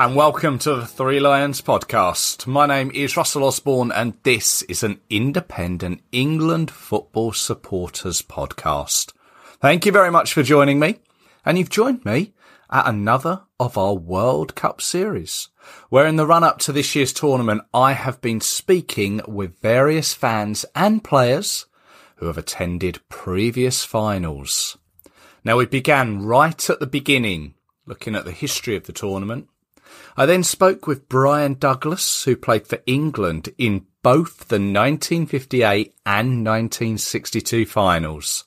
And welcome to the Three Lions podcast. My name is Russell Osborne, and this is an independent England football supporters podcast. Thank you very much for joining me, and you've joined me at another of our World Cup series, where in the run up to this year's tournament, I have been speaking with various fans and players who have attended previous finals. Now, we began right at the beginning looking at the history of the tournament. I then spoke with Bryan Douglas, who played for England in both the 1958 and 1962 finals.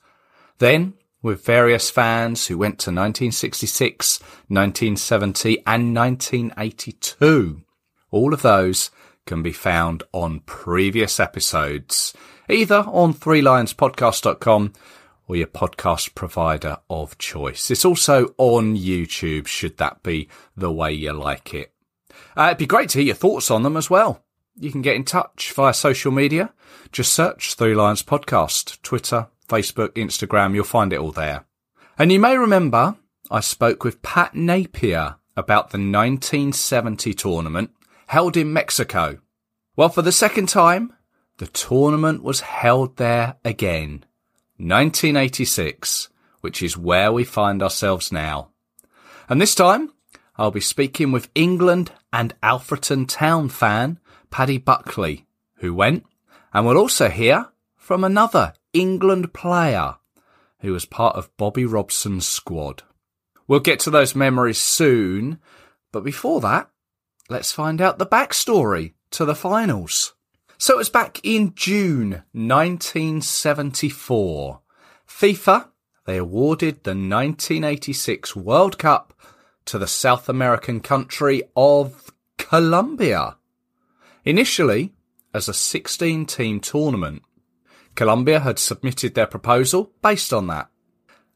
Then, with various fans who went to 1966, 1970 and 1982. All of those can be found on previous episodes, either on threelionspodcast.com or your podcast provider of choice. It's also on YouTube, should that be the way you like it. Uh, it'd be great to hear your thoughts on them as well. You can get in touch via social media. Just search Three Lions Podcast, Twitter, Facebook, Instagram. You'll find it all there. And you may remember I spoke with Pat Napier about the 1970 tournament held in Mexico. Well, for the second time, the tournament was held there again 1986, which is where we find ourselves now. And this time, I'll be speaking with England and Alfreton Town fan Paddy Buckley, who went, and we'll also hear from another England player who was part of Bobby Robson's squad. We'll get to those memories soon, but before that, let's find out the backstory to the finals. So it was back in June 1974. FIFA, they awarded the 1986 World Cup to the South American country of Colombia. Initially, as a 16 team tournament, Colombia had submitted their proposal based on that.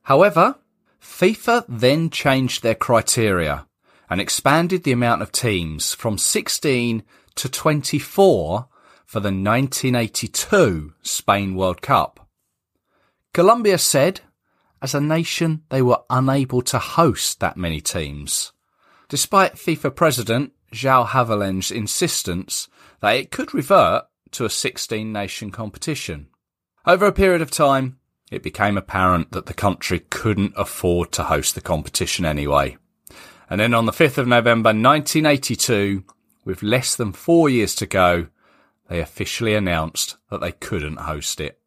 However, FIFA then changed their criteria and expanded the amount of teams from 16 to 24 for the 1982 Spain World Cup. Colombia said, as a nation, they were unable to host that many teams, despite FIFA President João Havelange's insistence that it could revert to a 16 nation competition. Over a period of time, it became apparent that the country couldn't afford to host the competition anyway. And then on the 5th of November 1982, with less than four years to go, they officially announced that they couldn't host it.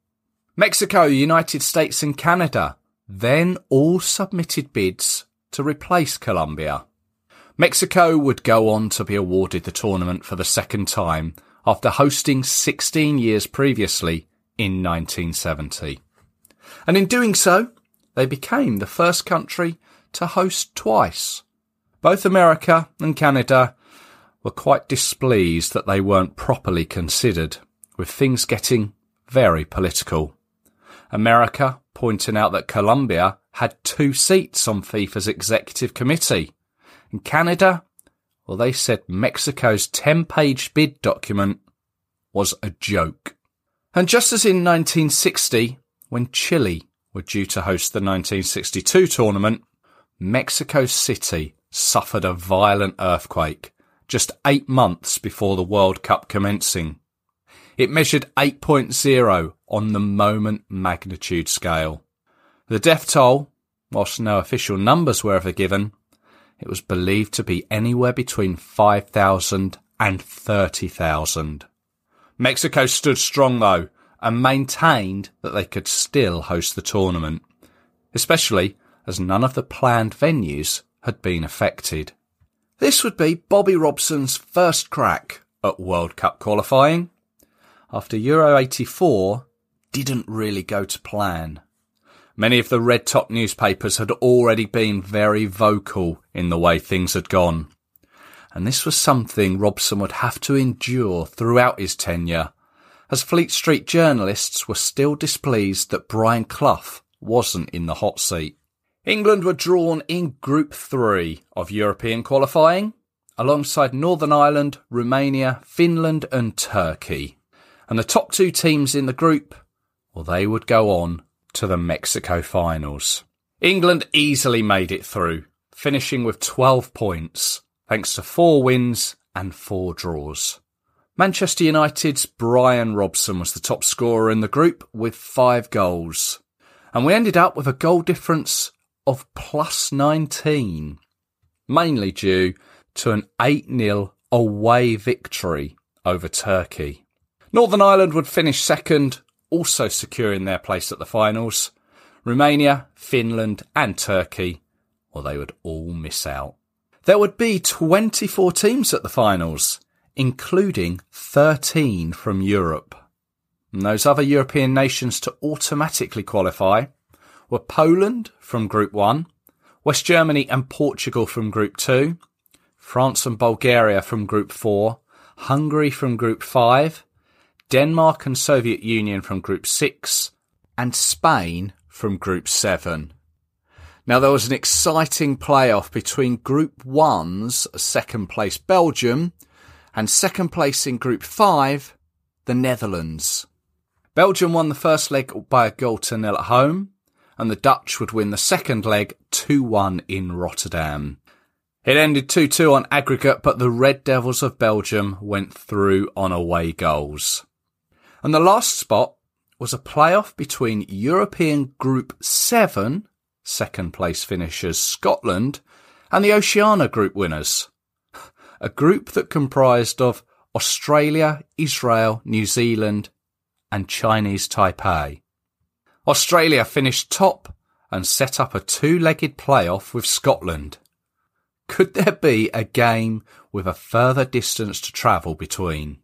Mexico, United States and Canada then all submitted bids to replace Colombia. Mexico would go on to be awarded the tournament for the second time after hosting 16 years previously in 1970. And in doing so, they became the first country to host twice. Both America and Canada were quite displeased that they weren't properly considered, with things getting very political. America pointing out that Colombia had two seats on FIFA's executive committee. And Canada, well, they said Mexico's 10 page bid document was a joke. And just as in 1960, when Chile were due to host the 1962 tournament, Mexico City suffered a violent earthquake just eight months before the World Cup commencing. It measured 8.0 on the moment magnitude scale. The death toll, whilst no official numbers were ever given, it was believed to be anywhere between 5,000 and 30,000. Mexico stood strong though and maintained that they could still host the tournament, especially as none of the planned venues had been affected. This would be Bobby Robson's first crack at World Cup qualifying after Euro 84 didn't really go to plan. Many of the red top newspapers had already been very vocal in the way things had gone. And this was something Robson would have to endure throughout his tenure, as Fleet Street journalists were still displeased that Brian Clough wasn't in the hot seat. England were drawn in Group 3 of European qualifying, alongside Northern Ireland, Romania, Finland and Turkey. And the top two teams in the group, well, they would go on to the Mexico finals. England easily made it through, finishing with 12 points, thanks to four wins and four draws. Manchester United's Bryan Robson was the top scorer in the group with five goals. And we ended up with a goal difference of plus 19, mainly due to an 8 0 away victory over Turkey. Northern Ireland would finish second, also securing their place at the finals. Romania, Finland, and Turkey, well, they would all miss out. There would be 24 teams at the finals, including 13 from Europe. And those other European nations to automatically qualify were Poland from Group 1, West Germany and Portugal from Group 2, France and Bulgaria from Group 4, Hungary from Group 5, Denmark and Soviet Union from Group 6, and Spain from Group 7. Now, there was an exciting playoff between Group 1's second place Belgium and second place in Group 5, the Netherlands. Belgium won the first leg by a goal to nil at home, and the Dutch would win the second leg 2-1 in Rotterdam. It ended 2-2 on aggregate, but the Red Devils of Belgium went through on away goals. And the last spot was a playoff between European Group 7, second place finishers Scotland, and the Oceania Group winners. A group that comprised of Australia, Israel, New Zealand, and Chinese Taipei. Australia finished top and set up a two-legged playoff with Scotland. Could there be a game with a further distance to travel between?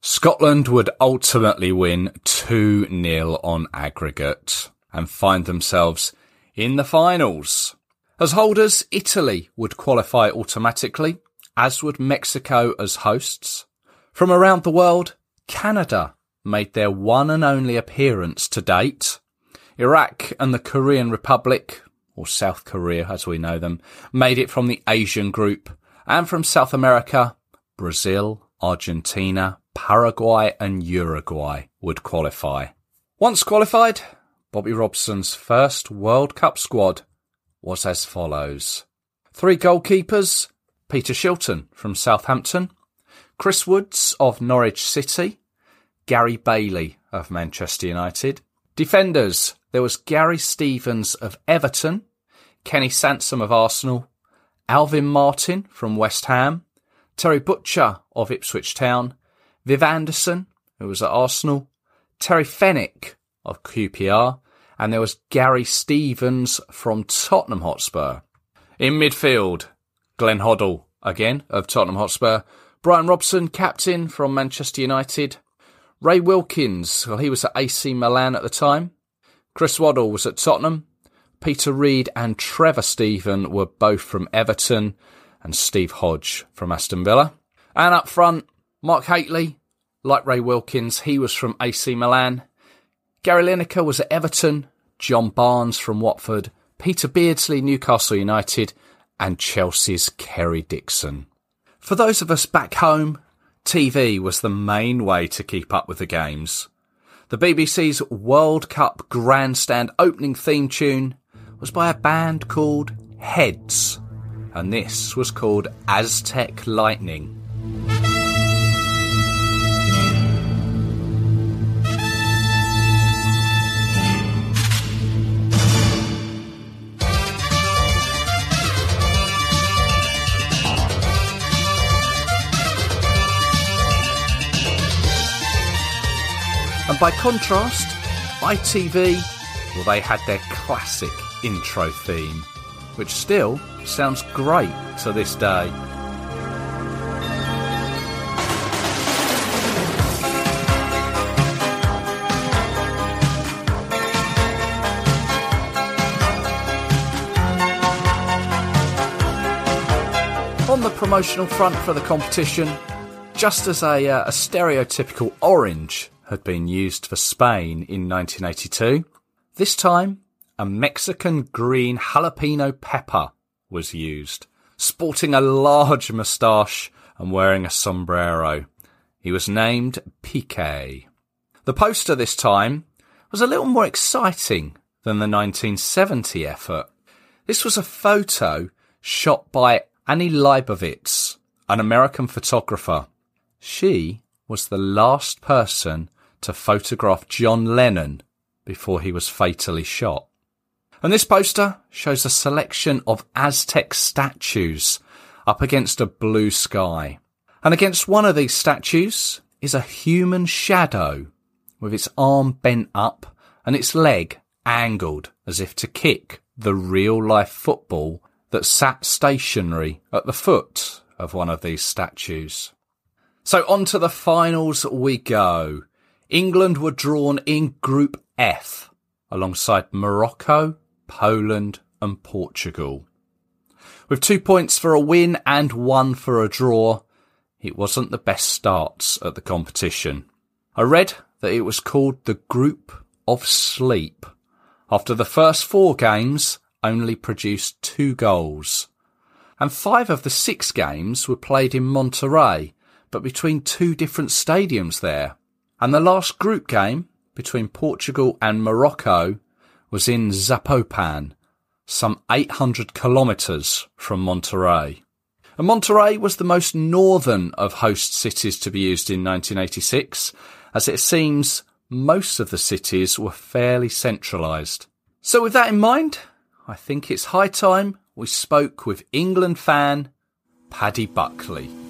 Scotland would ultimately win 2-0 on aggregate and find themselves in the finals. As holders, Italy would qualify automatically, as would Mexico as hosts. From around the world, Canada made their one and only appearance to date. Iraq and the Korean Republic, or South Korea as we know them, made it from the Asian group, and from South America, Brazil, Argentina, Paraguay and Uruguay would qualify. Once qualified, Bobby Robson's first World Cup squad was as follows. Three goalkeepers, Peter Shilton from Southampton, Chris Woods of Norwich City, Gary Bailey of Manchester United. Defenders, there was Gary Stevens of Everton, Kenny Sansom of Arsenal, Alvin Martin from West Ham, Terry Butcher of Ipswich Town, Viv Anderson, who was at Arsenal, Terry Fenwick of QPR, and there was Gary Stevens from Tottenham Hotspur. In midfield, Glenn Hoddle, again, of Tottenham Hotspur, Bryan Robson, captain from Manchester United, Ray Wilkins, well, he was at AC Milan at the time. Chris Waddle was at Tottenham. Peter Reid and Trevor Steven were both from Everton, and Steve Hodge from Aston Villa. And up front, Mark Hateley, like Ray Wilkins, he was from AC Milan. Gary Lineker was at Everton, John Barnes from Watford, Peter Beardsley, Newcastle United, and Chelsea's Kerry Dixon. For those of us back home, TV was the main way to keep up with the games. The BBC's World Cup grandstand opening theme tune was by a band called Heads, and this was called Aztec Lightning. By contrast, ITV, well, they had their classic intro theme, which still sounds great to this day. On the promotional front for the competition, just as a, uh, a stereotypical orange had been used for Spain in 1982. This time, a Mexican green jalapeno pepper was used, sporting a large moustache and wearing a sombrero. He was named Piqué. The poster this time was a little more exciting than the 1970 effort. This was a photo shot by Annie Leibovitz, an American photographer. She was the last person to photograph John Lennon before he was fatally shot. And this poster shows a selection of Aztec statues up against a blue sky. And against one of these statues is a human shadow with its arm bent up and its leg angled as if to kick the real life football that sat stationary at the foot of one of these statues. So on to the finals we go. England were drawn in Group F alongside Morocco, Poland and Portugal. With two points for a win and one for a draw, it wasn't the best starts at the competition. I read that it was called the Group of Sleep. After the first four games, only produced two goals. And five of the six games were played in Monterrey, but between two different stadiums there. And the last group game between Portugal and Morocco was in Zapopan, some 800 kilometres from Monterrey. And Monterrey was the most northern of host cities to be used in 1986, as it seems most of the cities were fairly centralised. So with that in mind, I think it's high time we spoke with England fan Paddy Buckley.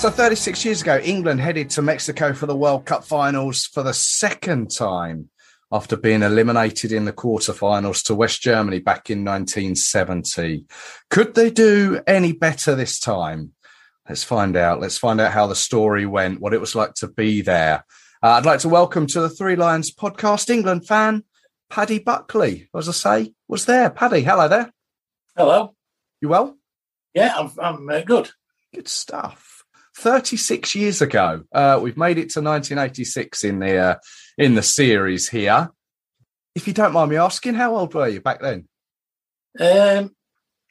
So 36 years ago, England headed to Mexico for the World Cup finals for the second time after being eliminated in the quarterfinals to West Germany back in 1970. Could they do any better this time? Let's find out. Let's find out how the story went, what it was like to be there. Uh, I'd like to welcome to the Three Lions podcast England fan Paddy Buckley. As I say, was there. Paddy, hello there. Hello. You well? Yeah, I'm, I'm uh, good. Good stuff. 36 years ago. Uh, we've made it to 1986 in the uh, in the series here. If you don't mind me asking, how old were you back then? Um,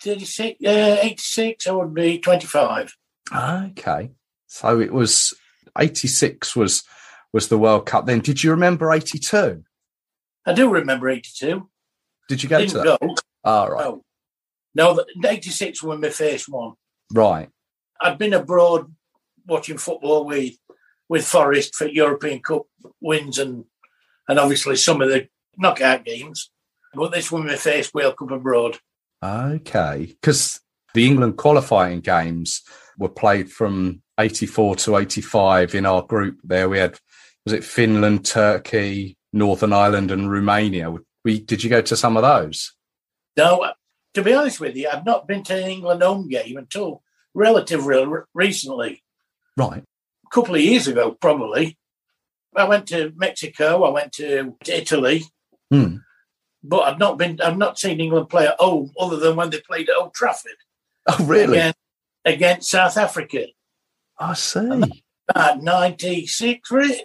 36, uh, 86, I would be 25. Okay. So it was 86 was was the World Cup then. Did you remember 82? I do remember 82. Did you go Didn't to that? go. Oh, right. No, no, the- 86 was my first one. Right. I'd been abroad watching football with with Forest for European Cup wins and and obviously some of the knockout games. But this was my first World Cup abroad. Okay. Because the England qualifying games were played from 84 to 85 in our group there. We had, was it Finland, Turkey, Northern Ireland, and Romania? We, did you go to some of those? No, to be honest with you, I've not been to an England home game until relatively re- recently. Right. a couple of years ago, probably. I went to Mexico. I went to, Italy, Hmm. but I've not been. I've not seen England play at home other than when they played at Old Trafford Oh, really? against, against South Africa. I see. At ninety six, right?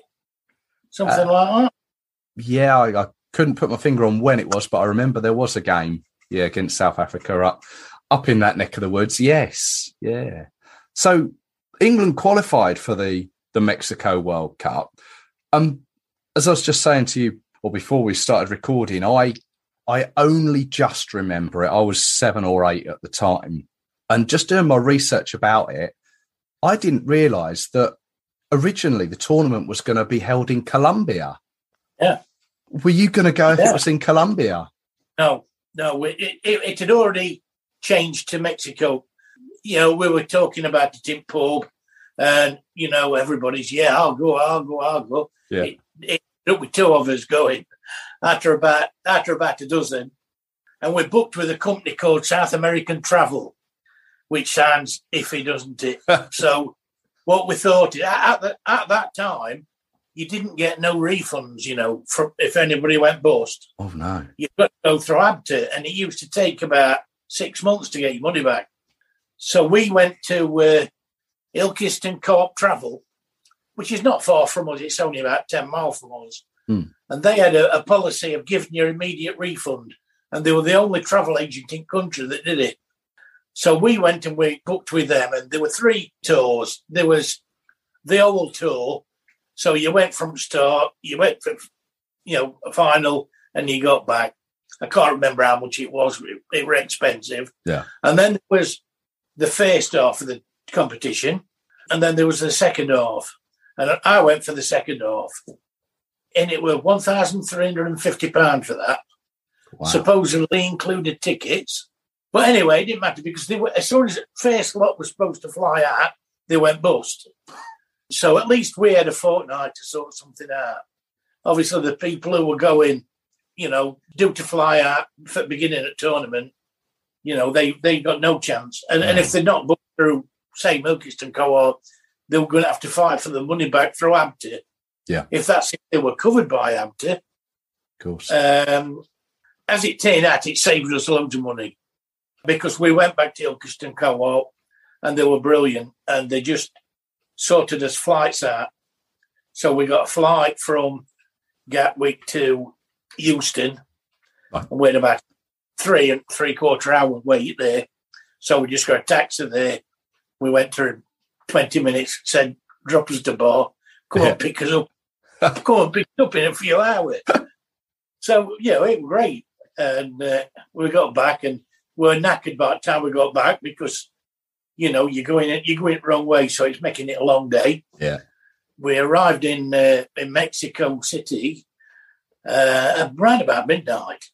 Something Uh, like that. Yeah, I, I couldn't put my finger on when it was, but I remember there was a game, yeah, against South Africa up up in that neck of the woods. Yes, yeah. So England qualified for the the Mexico World Cup. Um, as I was just saying to you, or before we started recording, I I only just remember it. I was seven or eight at the time, and just doing my research about it, I didn't realise that originally the tournament was going to be held in Colombia. Yeah. Were you going to go if Yeah. it was in Colombia? No, no, it, it, it had already changed to Mexico. You know, we were talking about it in pub, and you know, everybody's yeah, I'll go, I'll go, I'll go. Yeah. It, it up with two of us going after about after about a dozen, and we booked with a company called South American Travel, which sounds iffy, doesn't it? so, what we thought is, at, at, the, at that time, you didn't get no refunds, you know, from if anybody went bust. Oh no. You've got to go through ABTA, and it used to take about six months to get your money back. So we went to uh, Ilkeston Co-op Travel, which is not far from us. It's only about 10 miles from us. Hmm. And they had a, a policy of giving you immediate refund. And they were the only travel agent in country that did it. So we went and we booked with them, and there were three tours. There was the old tour. So you went from start, you went from, you know, a final, and you got back. I can't remember how much it was. It, it was expensive. Yeah. And then there was the first half of the competition, and then there was the second half. And I went for the second half. And it was £1,350 for that, Wow. supposedly included tickets. But anyway, it didn't matter because they were, as soon as the first lot was supposed to fly out, they went bust. So at least we had a fortnight to sort something out. Obviously, the people who were going, you know, due to fly out for beginning of tournament, you know, they they got no chance. And, and if they're not booked through, say, Ilkeston Co-op, they were going to have to fight for the money back through ABTA. Yeah. If that's if they were covered by ABTA. of course. Um, as it turned out, it saved us loads of money because we went back to Ilkeston Co-op and they were brilliant and they just sorted us flights out. So we got a flight from Gatwick to Houston Right. and we had about three and three quarter hour wait there. So we just got a taxi there. We went through 20 minutes, said, drop us to bar, come Yeah. and pick us up. come and pick us up in a few hours. so, yeah, it was great. And uh, we got back and we were knackered by the time we got back because, you know, you're going you're going the wrong way, so it's making it a long day. Yeah. We arrived in uh, in Mexico City uh, around about midnight.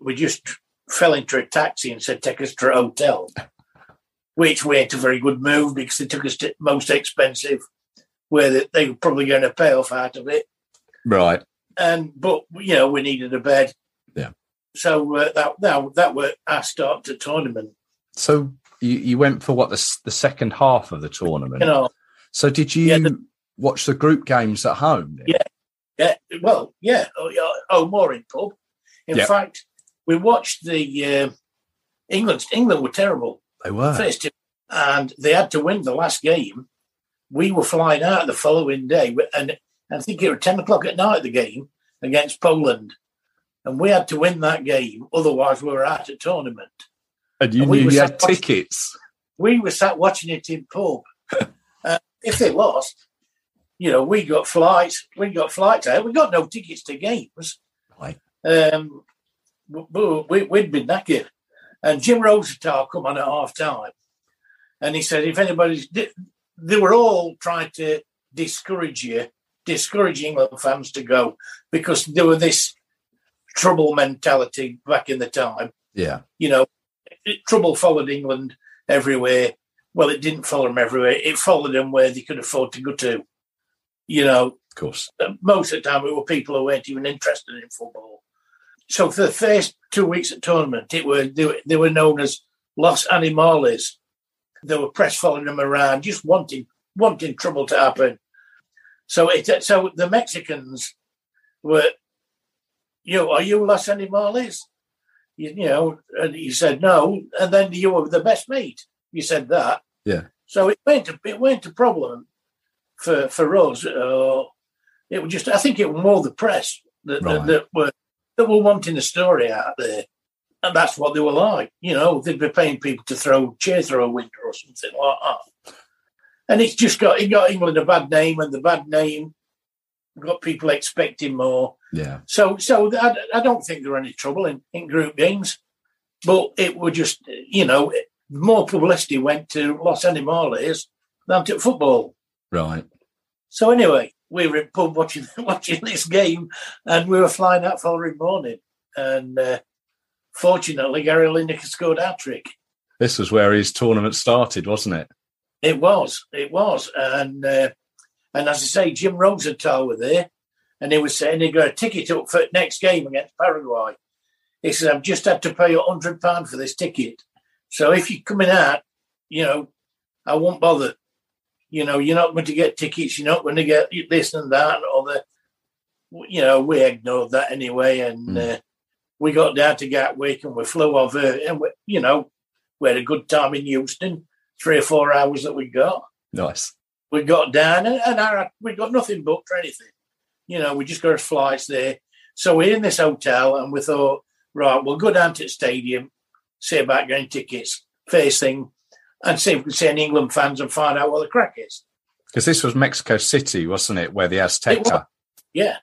We just fell into a taxi and said, "Take us to a hotel," which weren't a very good move because they took us to most expensive, where they, were probably going to pay off out of it. Right. And but you know, we needed a bed. Yeah. So uh, that that that were our start to tournament. So you, you went for what the the second half of the tournament. You know, So did you Yeah, the- watch the group games at home? then? Yeah. Yeah, well, yeah. Oh, yeah. oh Mooring pub. In Yeah. fact, we watched the uh, England. England were terrible They were. first, two- and they had to win the last game. We were flying out the following day, and I think it was ten o'clock at night. The game against Poland, and we had to win that game. Otherwise, we were out of tournament. And you And we knew you had watching- tickets. we were sat watching it in pub. uh, if they lost, you know, we got flights. We got flights out. We got no tickets to games. Right. Um, we, we'd been knackered. And Jim Rosenthal come on at half time, and he said, "If anybody's," they were all trying to discourage you, discourage England fans to go because there were this trouble mentality back in the time Yeah. you know, it, trouble followed England everywhere. Well, it didn't follow them everywhere. It followed them where they could afford to go to. You know, Of course. most of the time it were people who weren't even interested in football. So for the first two weeks of tournament, it were they, were they were known as Los Animales. There were press following them around, just wanting wanting trouble to happen. So it so the Mexicans were, you know, are you Los Animales? You, you know, and he said no, and then you were the best mate. You said that. Yeah. So it weren't a, it weren't a problem for for us. Uh, it was just I think it was more the press that, Right. that, that were that were wanting a story out there, and that's what they were like. You know, they'd be paying people to throw chair through a window or something like that. And it's just got it got England a bad name, and the bad name got people expecting more. Yeah. So, so I, I don't think there were any trouble in, in group games, but it would just, you know, more publicity went to Los Animales than to football. Right. So anyway, we were in pub watching watching this game, and we were flying out following morning, and uh, fortunately, Gary Lineker scored a trick. This was where his tournament started, wasn't it? It was, it was, and uh, and as I say, Jim Rosenthal were there, and he was saying he got a ticket up for next game against Paraguay. He said, "I've just had to pay a hundred pound for this ticket, so if you're coming out, you know, I won't bother. You know, you're not going to get tickets, you're not going to get this and that and all bother. You know, we ignored that anyway, and Mm. uh, we got down to Gatwick and we flew over, and we, you know, we had a good time in Houston. Three or four hours that we got. Nice. We got down, and, and our, we got nothing booked or anything. You know, we just got our flights there. So we're in this hotel, and we thought, right, we'll go down to the stadium, see about getting tickets, first thing, and see if we can see any England fans and find out what the crack is. Because this was Mexico City, wasn't it? Where the Azteca. Yeah.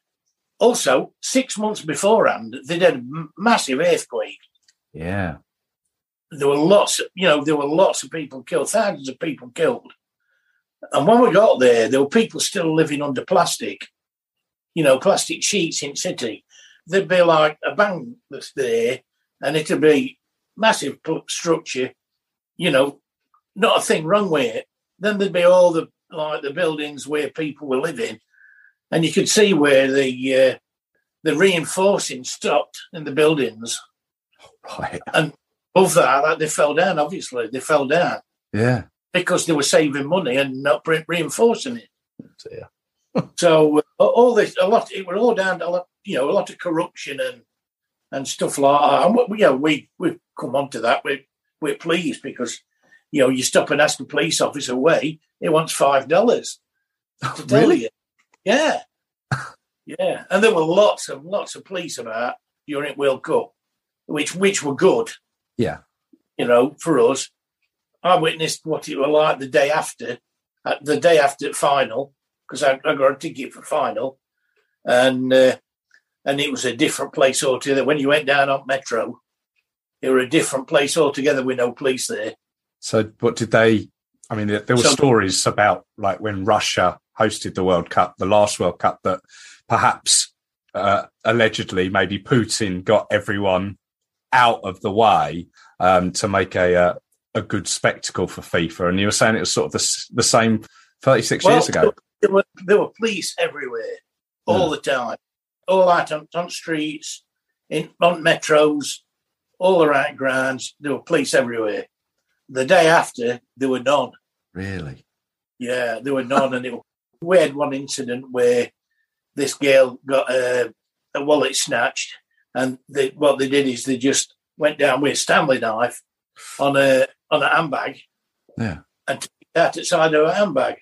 Also, six months beforehand, they did a massive earthquake. Yeah. There were lots, you know, there were lots of people killed, thousands of people killed. And when we got there, there were people still living under plastic, you know, plastic sheets in city. There'd be like a bank that's there, and it'd be massive structure, you know, not a thing wrong with it. Then there'd be all the like the buildings where people were living, and you could see where the uh, the reinforcing stopped in the buildings. Right. And above that, like they fell down. Obviously, they fell down Yeah. because they were saving money and not re- reinforcing it. Dear. So uh, all this, a lot, it was all down to a lot, you know, a lot of corruption and and stuff like that. And we, know, we we come on to that. We we're pleased because you know you stop and ask a police officer way, he wants five dollars Really? you. Yeah, yeah. And there were lots of lots of police about during World Cup, which which were good. Yeah. You know, for us, I witnessed what it was like the day after, the day after final, because I, I got a ticket for final, and uh, and it was a different place altogether. When you went down on Metro, it was a different place altogether with no police there. So, what did they? I mean, there, there were So- stories about like when Russia hosted the World Cup, the last World Cup, that perhaps uh, allegedly maybe Putin got everyone out of the way um, to make a, a a good spectacle for FIFA. And you were saying it was sort of the, the same thirty six years ago. There were there were police everywhere, all the time, all out on, on streets, in on metros, all around grounds. There were police everywhere. The day after, there were none. Really? Yeah, there were none, and it, we had one incident where this girl got a, a wallet snatched, and they, what they did is they just went down with a Stanley knife on a on a handbag Yeah. and took it out outside of her handbag.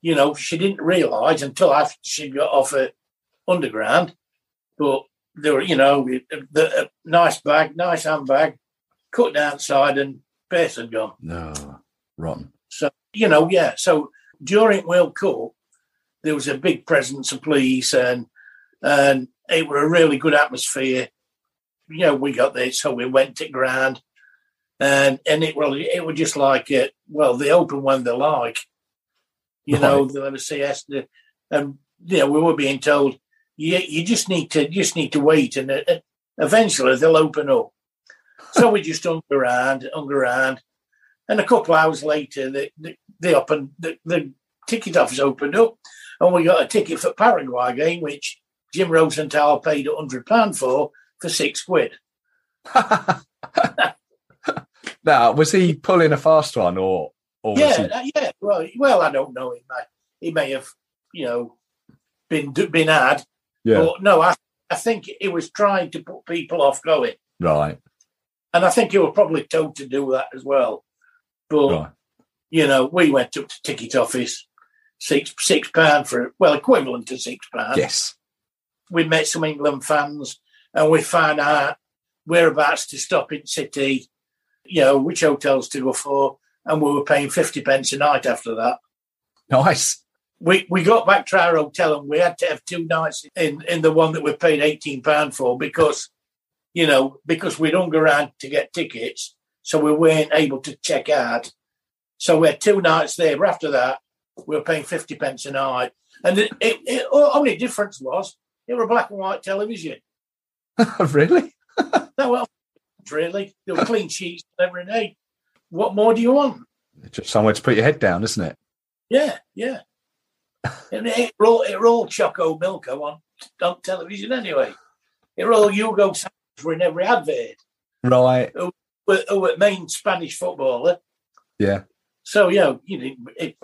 You know, she didn't realise until after she got off it underground, but there were, you know, uh, the a nice bag, nice handbag, cut down outside, and purse had gone. No. Rotten. So, you know, yeah. So during World Cup, there was a big presence of police and and it was a really good atmosphere. You know, we got there, so we went to ground and and it really it was just like it well, they open when they like. You know, Right. they let us see us the and you know, we were being told you you just need to just need to wait and uh, eventually they'll open up. So we just hung around, hung around, and a couple of hours later, the the, the open the, the ticket office opened up, and we got a ticket for Paraguay game, which Jim Rosenthal paid a hundred pound for for six quid. now, was he pulling a fast one or or Yeah, he uh, yeah. Well, well, I don't know. He may he may have you know been been had, yeah, but no, I I think he was trying to put people off going, right, and I think you were probably told to do that as well. But right. you know, we went up to ticket office, six six pound for it, well equivalent to six pound. Yes. we met some England fans and we found out whereabouts to stop in city, you know, which hotels to go for, and we were paying 50 pence a night after that. Nice. We we got back to our hotel and we had to have two nights in, in the one that we paid £18 for because, you know, because we'd hung around to get tickets, so we weren't able to check out. So we had two nights there. But after that, we were paying 50 pence a night. And it, it, it, only difference was it were a black and white television. really? No, well, really. There were clean sheets every day. What more do you want? It's Just somewhere to put your head down, isn't it? Yeah, yeah. and it were all, it were all Choco Milko on, on television anyway. It were all Hugo in every advert. Right. Who who were main Spanish footballer. Yeah. So, yeah, you know, it,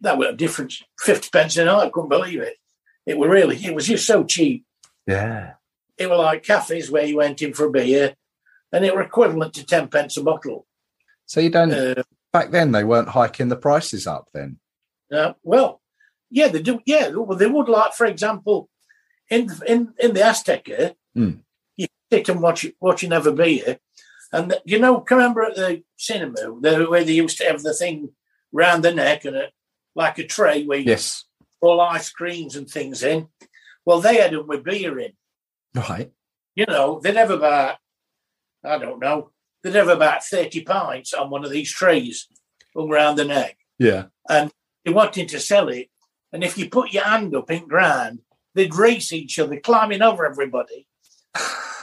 that was a difference. 50 pence a night, I couldn't believe it. It was really, it was just so cheap. Yeah. It were like cafes where you went in for a beer, and it were equivalent to ten pence a bottle. So you don't Uh, back then they weren't hiking the prices up then. Uh, well, yeah, they do. Yeah, well, they would like, for example, in in in the Azteca, Hmm. you sit and watch watch another beer, and you know, can remember at the cinema the, where they used to have the thing round the neck and a, like a tray where Yes. all ice creams and things in. Well, they had them with beer in. Right. You know, they'd have about I don't know, they'd have about thirty pints on one of these trays hung round the neck Yeah. And they wanted to sell it. And if you put your hand up in ground, they'd race each other, climbing over everybody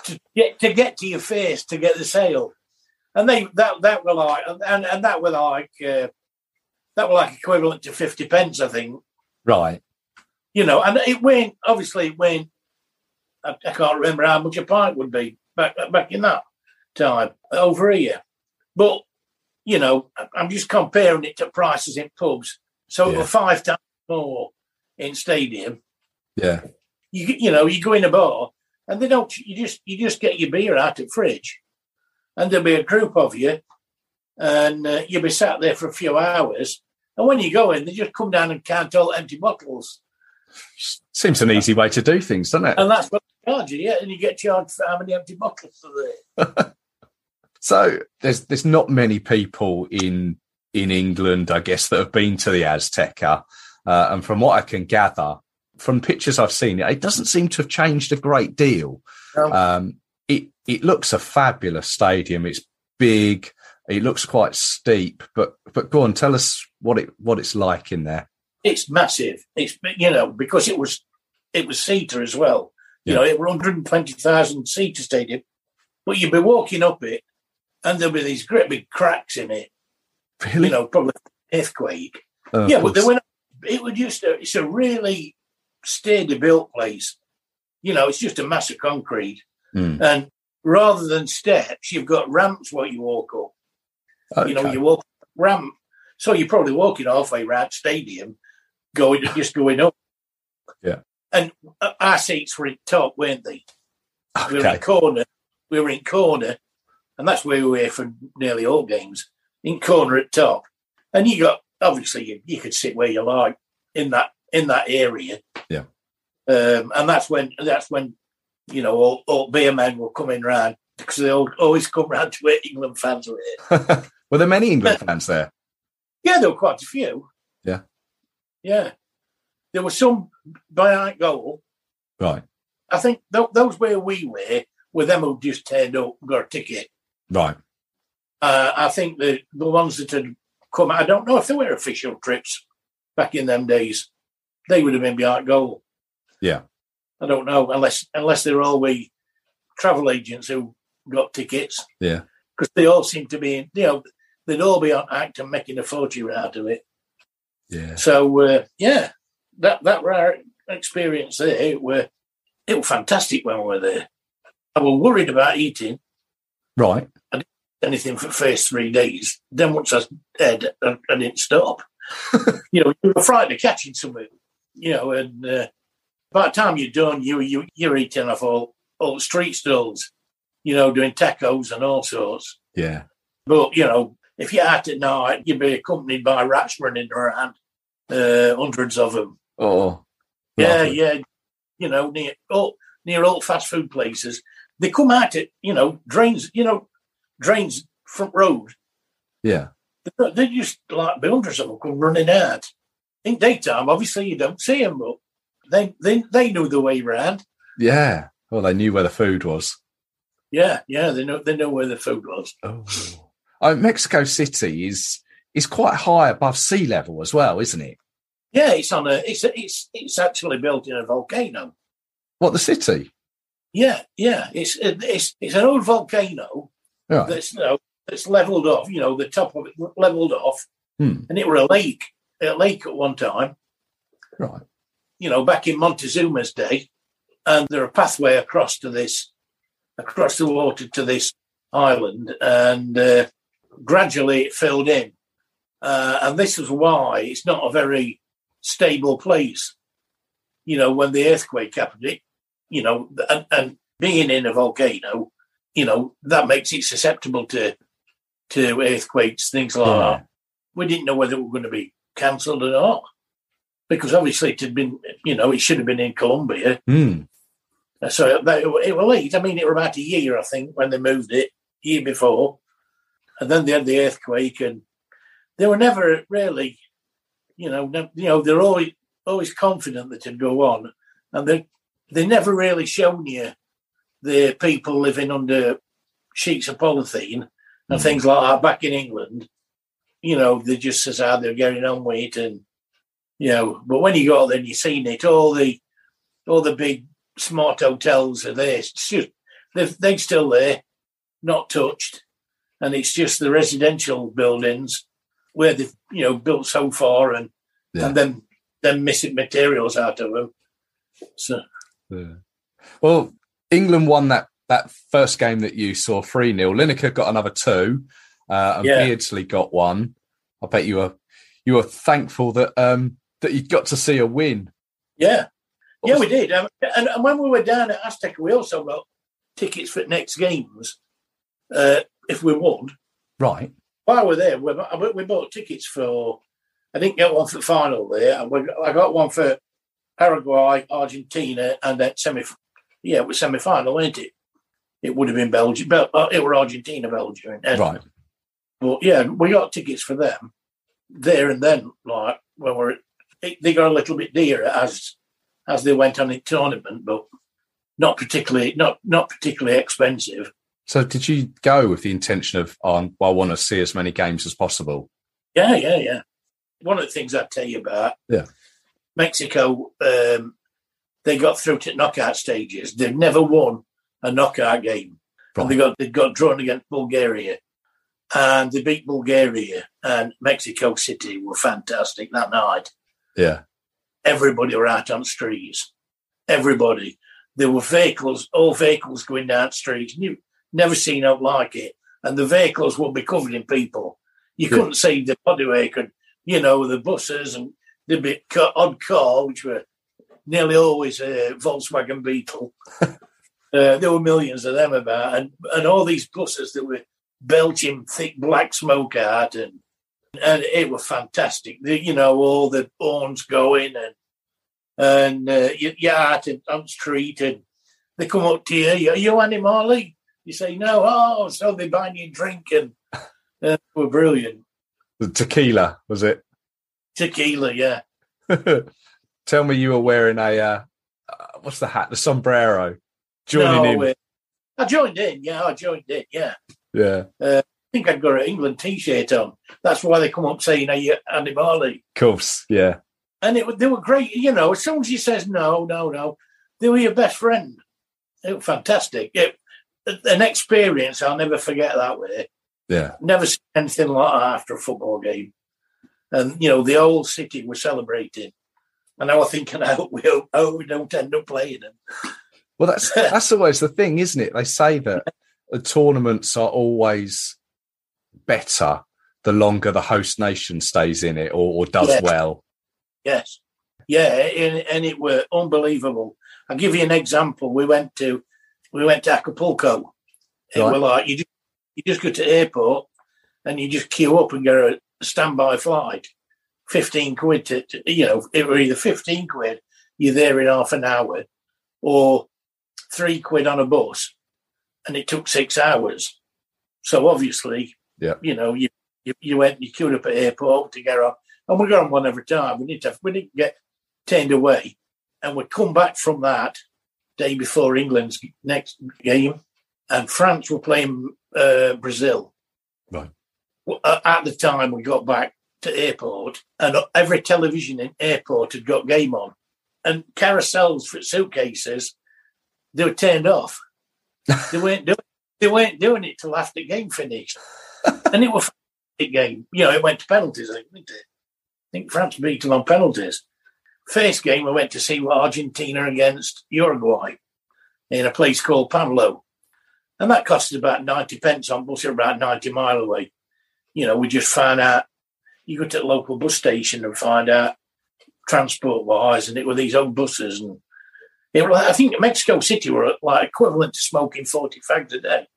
to get to get to your face to get the sale. And they that that were like and, and that were like uh, that were like equivalent to fifty pence, I think. Right. You know, and it went obviously it went. I, I can't remember how much a pint would be back back in that time over here, but you know, I'm just comparing it to prices in pubs. So it Yeah. were five times more in stadium. Yeah. You you know, you go in a bar and they don't. You just you just get your beer out of the fridge, and there'll be a group of you, and uh, you'll be sat there for a few hours. And when you go in, they just come down and count all empty bottles, Seems an easy way to do things, doesn't it? and that's what they charge you. Yeah, and you get charged for how many empty bottles are there. So there's there's not many people in in England, I guess, that have been to the Azteca, uh, and from what I can gather from pictures I've seen, it doesn't seem to have changed a great deal. No. Um, it it looks a fabulous stadium. It's big. It looks quite steep, but but go on, tell us what it what it's like in there. It's massive. It's you know because it was it was seater as well. You Yeah. know, it were 120,000 seater stadium, but you'd be walking up it, and there'll be these great big cracks in it. Really? You know, probably earthquake. Uh, yeah, but they went. It would just a, it's a really steady built place. You know, it's just a mass of concrete, Mm. and rather than steps, you've got ramps where you walk up. You know, you walk ramp, so you're probably walking halfway around stadium, going just going up. Yeah. and uh, our seats were in top, weren't they? We were in corner. We were in corner, and that's where we were for nearly all games. In corner at top, and you got obviously you, you could sit where you like in that in that area. Yeah. um, and that's when that's when you know all, all beer men were coming round because they all, always come round to where England fans were. Were there many England fans there? Yeah, there were quite a few. Yeah. yeah. There were some by behind goal. Right. I think th- those where we were were them who just turned up, got a ticket. Right. Uh, I think the the ones that had come, I don't know if they were official trips back in them days. They would have been behind goal. Yeah. I don't know unless unless they're all we travel agents who got tickets Yeah. because they all seem to be, you know, they'd all be on act and making a fortune out of it. Yeah. So uh, yeah, that that rare experience there, it were it was fantastic when we were there. I was worried about eating Right. I didn't eat anything for the first three days. Then once I had, dead, I, I didn't stop. you know, you were frightened of catching something. You know, and uh, by the time you're done, you you you're eating off all all street stalls. You know, doing tacos and all sorts. Yeah. But you know, if you're out at night, you'd be accompanied by rats running around, uh, hundreds of them. Oh. Yeah, lovely. yeah. You know, near all near all fast food places, they come out at you know drains. You know, drains front road. Yeah. They- just like be hundreds of them come running out. In daytime, obviously you don't see them, but they they they knew the way round. Yeah. Well, they knew where the food was. Yeah, yeah, they know they know where the food was. Oh. oh Mexico City is is quite high above sea level as well, isn't it? Yeah, it's on a it's a, it's it's actually built in a volcano. What the city? Yeah, yeah, it's it's it's an old volcano Right. that's you know, that's leveled off. You know, the top of it leveled off, Hmm. and it were a lake, a lake at one time. Right. You know, back in Montezuma's day, and there a pathway across to this, across the water to this island, and uh, gradually it filled in, uh, and this is why it's not a very stable place. you know, when the earthquake happened, it, you know, and, and being in a volcano, you know, that makes it susceptible to to earthquakes, things like Yeah. that. We didn't know whether it were going to be cancelled or not. Because obviously it had been, you know, it should have been in Colombia. Hmm. So that, it was late. I mean, it was about a year, I think, when they moved it, year before. And then they had the earthquake, and they were never really, you know, ne- you know, they're always always confident that it'd go on, and they they never really shown you the people living under sheets of polythene and Mhm. things like that back in England. You know, they just says how they're getting on with it, and you know, but when you go there and you've seen it, all the all the big smart hotels are there. It's just, they're, they're still there, not touched. And it's just the residential buildings where they've, you know, built so far and, Yeah. and then, then missing materials out of them. So, Yeah. Well, England won that that first game that you saw 3 0. Lineker got another two, uh, and Yeah. Beardsley got one. I bet you were you were thankful that um that you got to see a win. yeah. What Yeah, was- we did. Um, and, and when we were down at Azteca, we also got tickets for next games uh, if we won. Right. while we're there, we, we bought tickets for. I didn't get one for the final there. and we- I got one for Paraguay, Argentina, and then semi. Yeah, it was semi final, wasn't it? It would have been Belgium. Bel- uh, It were Argentina, Belgium. Right. But yeah, we got tickets for them there and then. Like when we're, it, they got a little bit dearer as as they went on in tournament, but not particularly not not particularly expensive. So did you go with the intention of on well, I want to see as many games as possible? Yeah, yeah, yeah. One of the things I'd tell you about, Yeah. Mexico, um, they got through to knockout stages. They've never won a knockout game, and they got they got drawn against Bulgaria, and they beat Bulgaria. And Mexico City were fantastic that night. Yeah. Everybody were out on streets. Everybody. There were vehicles, all vehicles going down streets. You never seen out like it. And the vehicles would be covered in people. You Yeah. couldn't see the bodywork and, you know, the buses and be ca- odd car, which were nearly always a Volkswagen Beetle. uh, there were millions of them about, and, and all these buses that were belching thick black smoke out, and and it was fantastic. The, you know, all the horns going, and and uh, you, you're out in- on the street, and they come up to you. You, you Andy Marley? You say no. Oh, so they buy you a drink, and uh, were brilliant. The tequila was it? Tequila, yeah. Tell me you were wearing a uh, uh, what's the hat? The sombrero. Joining No, in. uh, I joined in. Yeah, I joined in. Yeah. Yeah. Uh, I think I'd got an England T-shirt on. That's why they come up saying, "Are you uh, Andy Marley?" Of course. Yeah. And it they were great. You know, as soon as he says no, no, no, they were your best friend. It was fantastic. It, an experience I'll never forget that way. Yeah. Never seen anything like that after a football game. And you know, the whole city was celebrating. And I was thinking, I hope we, hope, I we don't end up playing them. Well, that's that's always the thing, isn't it? They say that the tournaments are always better the longer the host nation stays in it or, or does Yes. well. Yes. Yeah, and, and it were unbelievable. I'll give you an example. We went to we went to Acapulco. And Right. we're like, you just, you just go to airport and you just queue up and get a standby flight. 15 quid to, to you know, it were either 15 quid, you're there in half an hour, or three quid on a bus, and it took six hours. So obviously, Yeah. you know, you, you, you went, you queued up at airport to get on, and we got on one every time. We didn't have, we didn't get turned away, and we come back from that day before England's next game, and France were playing uh, Brazil. Right. At the time we got back to airport, and every television in airport had got game on, and carousels for suitcases they were turned off. They weren't doing they weren't doing it till after the game finished, and it was a game. You know, it went to penalties. I think, didn't it? I think France beat them on penalties. First game, I went to see Argentina against Uruguay in a place called Puebla. And that costed about 90 pence on bus, about 90 mile away. You know, we just found out, you go to the local bus station and find out transport wise, and it were these old buses, and were, I think Mexico City were like equivalent to smoking forty fags a day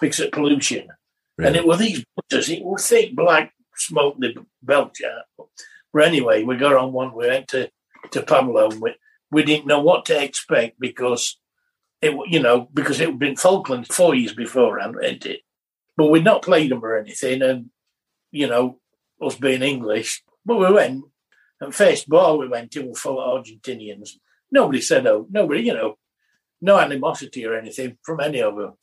because of pollution. Really? And it were these buses, it was thick black smoke they belch out. But anyway, we got on one, we went to, to Puebla, and we, we didn't know what to expect because it, you know, because it had been Falklands four years beforehand, hadn't it? But we'd not played them or anything, and, you know, us being English, but we went, and first ball we went to were full of Argentinians. Nobody said, no. nobody, you know, no animosity or anything from any of them.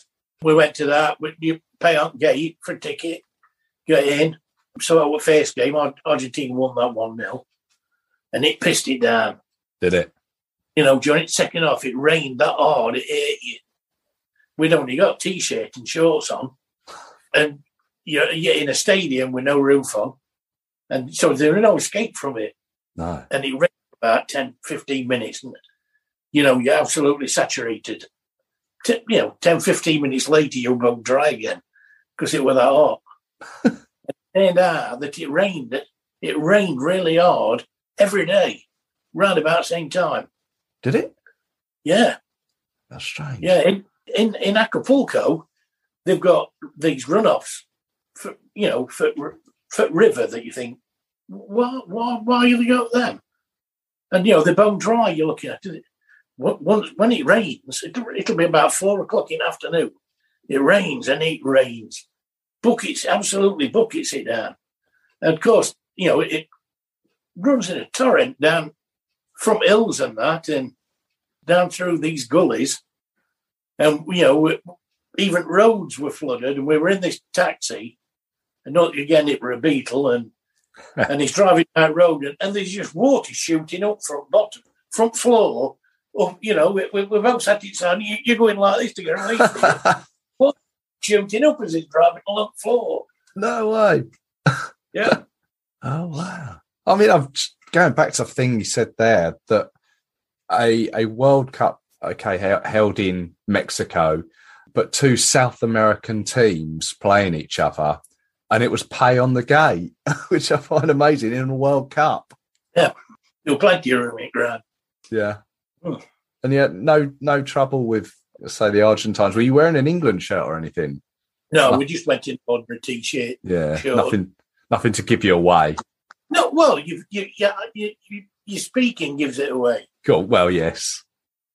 We went to that, you pay on gate for a ticket, get in. So our first game, Argentina won that 1 0, and it pissed it down. Did it? You know, during its second half, it rained that hard, it ate you. We'd only got t shirt and shorts on, and you're, you're in a stadium with no roof on. And so there was no escape from it. No. And it rained about 10, 15 minutes. And, you know, you're absolutely saturated. T- you know, 10, 15 minutes later, you'll go dry again because it was that hot. and out that it rained. It rained really hard every day, round about the same time. Did it? Yeah, That's strange. yeah. In in, in Acapulco, they've got these runoffs, for, you know, for for river that you think, why why why have you got them? And you know they're bone dry. You're looking at it. When it rains, it'll, be about four o'clock in the afternoon. It rains and it rains, buckets absolutely buckets it down. And of course, you know it runs in a torrent down from hills and that, and down through these gullies. And, you know, even roads were flooded. And we were in this taxi. And not, again, it were a Beetle. And and he's driving down the road. And, and there's just water shooting up from bottom, front floor. Up, you know, we, we, we're both sat inside. You, you're going like this to get away from it. Shooting up as he's driving along the floor. no way. Yeah. Oh wow! I mean, I'm going back to the thing you said there that a a World Cup, okay, held in Mexico, but two South American teams playing each other, and it was pay on the gate, which I find amazing in a World Cup. Were plenty of room in ground. Yeah, Hmm. and yet no no trouble with say the Argentines. Were you wearing an England shirt or anything? No, No. we just went in ordinary t-shirt. Yeah, Sure. nothing nothing to give you away. No, well, you, you, yeah, you, you, your speaking gives it away. Cool. Well, yes.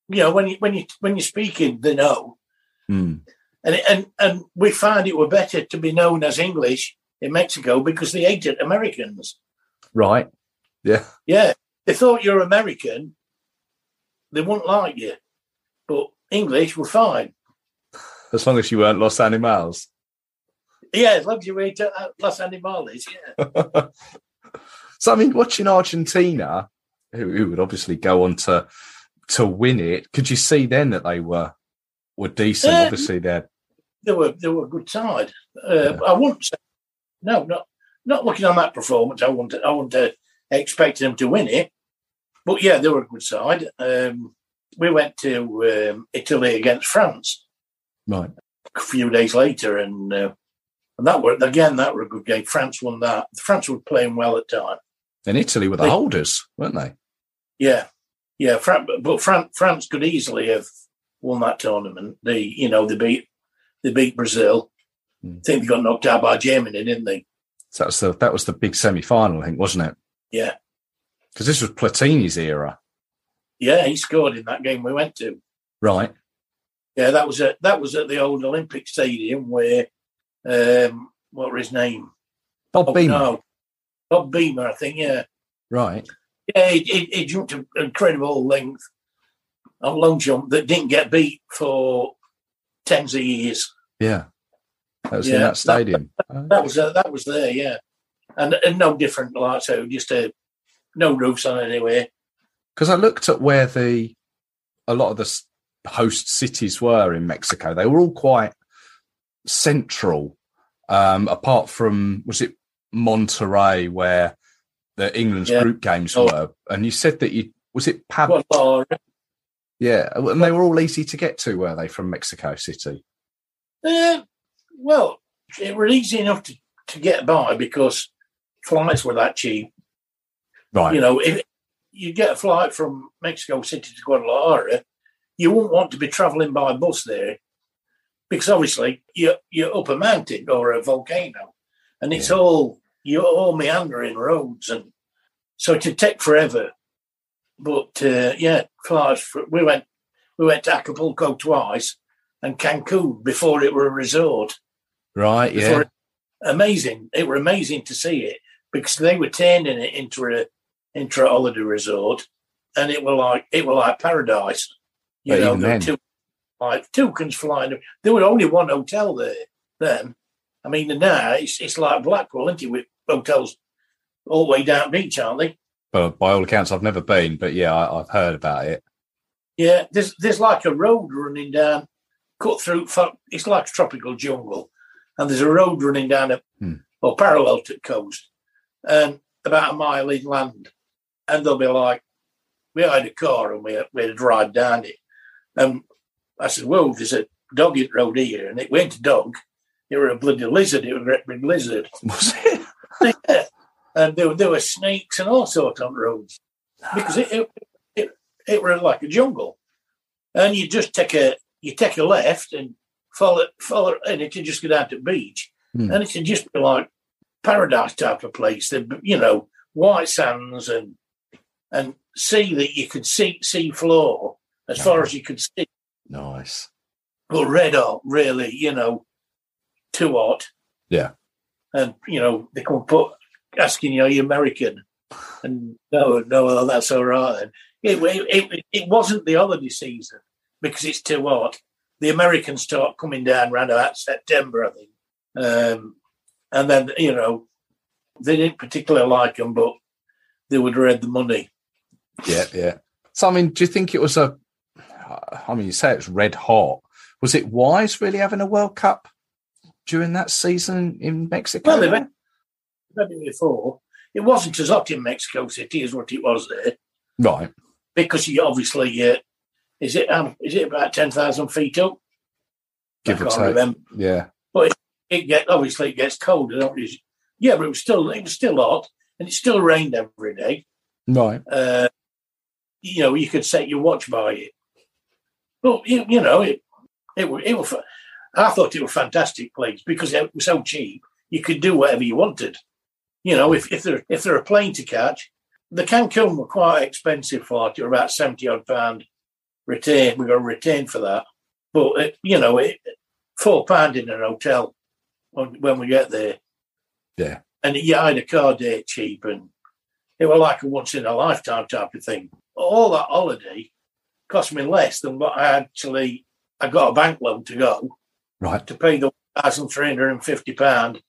You know, when you when you when you're speaking, they know, Hmm. And and and we found it were better to be known as English in Mexico because they hated Americans. Right. Yeah. Yeah, they thought you're American, they wouldn't like you, but English were fine. As long as you weren't Los Animals. Yeah, as long as you were to uh, Los Animales. Yeah, so I mean, watching Argentina, who, who would obviously go on to to win it, could you see then that they were were decent? Um, obviously, they're they were they were a good side. Uh, I wouldn't say no, not not looking on that performance. I wouldn't I wouldn't uh, expect them to win it, but yeah, they were a good side. Um, we went to um, Italy against France right. a few days later, and uh, and that were again that were a good game. France won that. France were playing well at the time. And Italy were the They- holders, weren't they? Yeah, yeah. Fran- but Fran- France could easily have won that tournament. They, you know, they beat they beat Brazil. Hmm. I think they got knocked out by Germany, didn't they? So that was the that was the big semi final, I think, wasn't it? Yeah, Because this was Platini's era, yeah. He scored in that game we went to. right? Yeah, that was at that was at the old Olympic Stadium where um, what was his name? Bob Oh, Beamer, no. Bob Beamer, I think. Yeah, right? yeah. He, he, he jumped an incredible length on long jump that didn't get beat for tens of years. Yeah, that was in Yeah, that that- stadium. That was uh, that was there, yeah, and and no different like so, just a no roofs on anywhere. because I looked at where the a lot of the host cities were in Mexico. They were all quite central, um, apart from was it Monterrey where the England's Yeah. group games Oh. were. And you said that you was it Pab? Yeah, and they were all easy to get to, were they, from Mexico City? Uh, well, it was easy enough to, to get by because flights were that cheap. Right. You know, if you get a flight from Mexico City to Guadalajara, you wouldn't want to be travelling by bus there because obviously you're, you're up a mountain or a volcano and it's Yeah. all, you're all meandering roads. And so it'd take forever. But uh, yeah, flights, we went, we went to Acapulco twice and Cancun before it were a resort Right. Yeah. it- amazing. It were amazing to see it because they were turning it into a into a holiday resort, and it were like it were like paradise. You But know, there were two like toucans flying. There were only one hotel there then. I mean, now it's it's like Blackpool, isn't it? With hotels all the way down beach, aren't they? But by all accounts, I've never been, but yeah, I, I've heard about it. Yeah, there's there's like a road running down, cut through. It's like a tropical jungle, and there's a road running down a, Hmm. or parallel to the coast, and about a mile inland. And they'll be like, we had a car and we we had ride down it, and I said, well, there's a dog hit road here," and it went a dog. It were a bloody lizard. It was a great big lizard, Was it? Yeah. and there, were- there were snakes and all sorts on the roads because it, it it it were like a jungle, and you just take a you take a left and follow follow, and it can just go down to the beach, Hmm. and it could just be like paradise type of place. The you know white sands and and sea that you could see sea floor as far as you could see, Nice. but red hot, really, you know, too hot. Yeah. and you know they come put asking you, are you American? And no, no, that's all right. It, it, it, it wasn't the holiday season because it's too hot. The Americans start coming down around about September, I think. Um, and then, you know, they didn't particularly like them, but they would read the money. Yeah, yeah. So, I mean, do you think it was a? I mean, you say it's red hot. Was it wise really having a World Cup during that season in Mexico? Well, they've had- before. It wasn't as hot in Mexico City as what it was there right. because you obviously, uh, is it um, is it about 10,000 feet up? Give I can't take. remember. Yeah. But it get obviously it gets colder. It? Yeah, but it was still it was still hot, and it still rained every day. Right. Uh, you know, you could set your watch by it. But you, you know, it it wa- it was. I thought it was a fantastic place because it was so cheap. You could do whatever you wanted. You know, if if there if there a plane to catch, the Cancun were quite expensive flight. Were about seventy odd pound retain. We got a retain for that. But it, you know, it, four pound in an hotel when, when we get there. Yeah. And you had a car date cheap, and it was like a once in a lifetime type of thing. All that holiday cost me less than what I actually. I got a bank loan to go Right. to pay the thousand three hundred and fifty pound.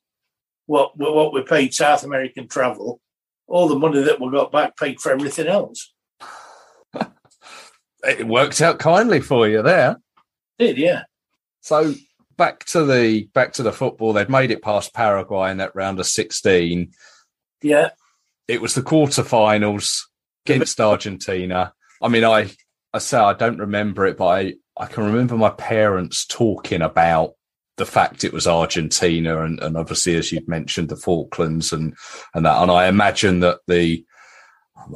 What what we paid South American travel, all the money that we got back paid for everything else. It worked out kindly for you there. Did yeah. So back to the back to the football. They'd made it past Paraguay in that round of sixteen. Yeah, It was the quarterfinals against Argentina. I mean, I I say I don't remember it, but I, I can remember my parents talking about the fact it was Argentina and, and obviously as you've mentioned the Falklands and and that and I imagine that the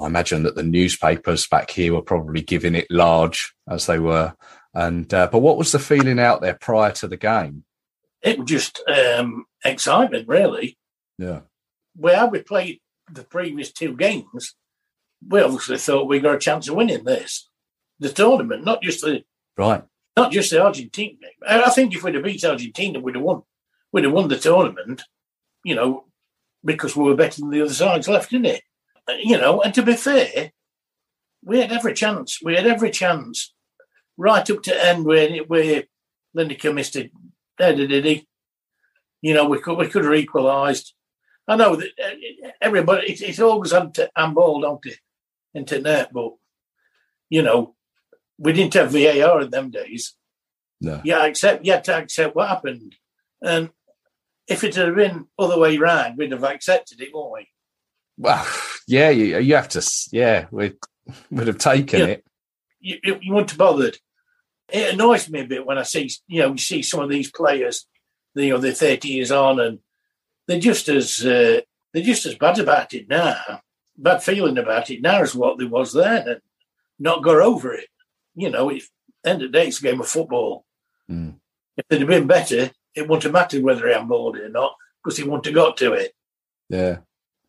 I imagine that the newspapers back here were probably giving it large as they were. And uh, but what was the feeling out there prior to the game? it was just um, excitement, really. Yeah. Where we played the previous two games, we obviously thought we got a chance of winning this, the tournament, not just the Right. not just the Argentina game. I think if we'd have beat Argentina, we'd have won. We'd have won the tournament, you know, because we were better than the other sides left in it. Uh, You know, and to be fair, we had every chance. We had every chance right up to end where where Lineker missed it. Header, did he? You know, we could we could have equalised. I know that uh, everybody it's, it's always handball, don't it? Into net, but you know, we didn't have VAR in them days. No. Yeah, accept. You had to accept what happened, and if it had been other way round, we'd have accepted it, wouldn't we? Well, yeah, you, you have to. Yeah, we would have taken Yeah. it. You, you, wouldn't have bothered. It annoys me a bit when I see, you know, you see some of these players, you know, they're thirty years on, and they're just as uh, they're just as bad about it now. bad feeling about it now is what there was then, and not got over it. You know, end of the day, it's a game of football. Mm. If they'd have been better, it wouldn't have mattered whether he handballed it or not because he wouldn't have got to it. Yeah.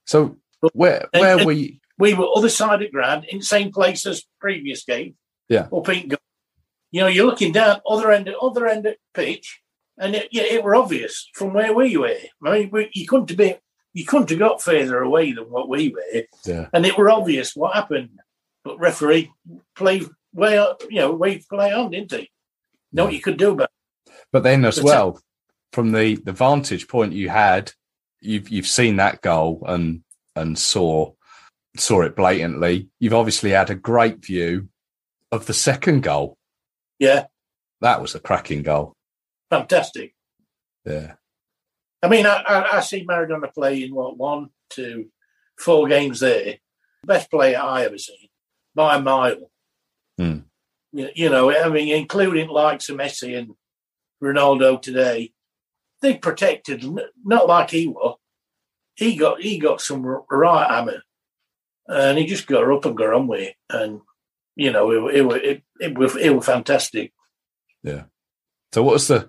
So where where and- we We were other side of ground in the same place as previous game. Yeah. Or Pink. goal. you know, you're looking down other end, other end of pitch, and it, yeah, it were obvious from where we were. I mean, we, you couldn't have been, you couldn't have got further away than what we were, yeah and it were obvious what happened. But referee played way, you know, way play on, didn't he? Know what you could do about. it. But then as But, well, from the the vantage point you had, you've you've seen that goal and and saw saw it blatantly. You've obviously had a great view of the second goal. Yeah, That was a cracking goal. fantastic. Yeah. I mean, I, I, I see Maradona play in what one, two, four games there. Best player I ever seen by a mile. Hmm. You, you know, I mean, including likes of Messi and Ronaldo today. They protected, not like he was. He got he got some right hammer, and he just got up and got on with it. And you know, it, it, it, it was it was fantastic. Yeah. So what was the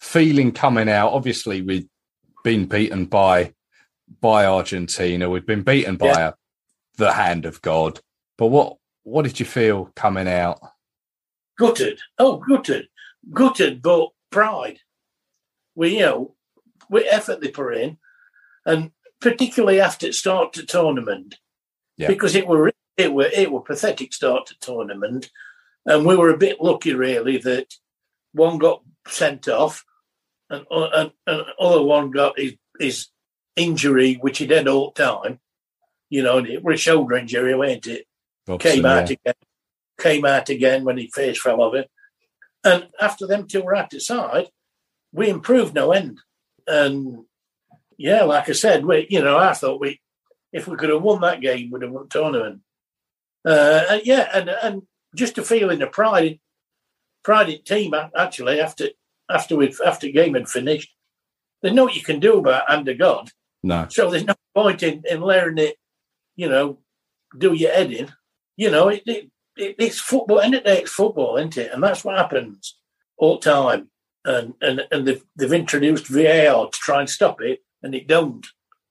feeling coming out? Obviously, we'd been beaten by by Argentina. We'd been beaten by Yeah. a, the hand of God. But what what did you feel coming out? gutted. Oh, gutted, gutted, but pride. We, you know, we effort they put in, and particularly after it start to tournament, Yeah. because it were it were it were pathetic start to tournament, and we were a bit lucky really that one got sent off, and and, and other one got his his injury, which he did all the time. You know, and it was a shoulder injury, wasn't it? Robson, came out yeah. again, came out again when he first fell off it. And after them two were out the side, we improved no end. And yeah, like I said, we you know, I thought we if we could have won that game, we'd have won the tournament. Uh, and yeah, and and just a feeling of pride, pride in team actually after after we after game had finished. There's no what you can do about under God. No. So there's no point in, in letting it, you know, do your head in. You know, it, it, it it's football. End of the day, it's football, isn't it? And that's what happens all the time. And and and they've, they've introduced VAR to try and stop it, and it don't,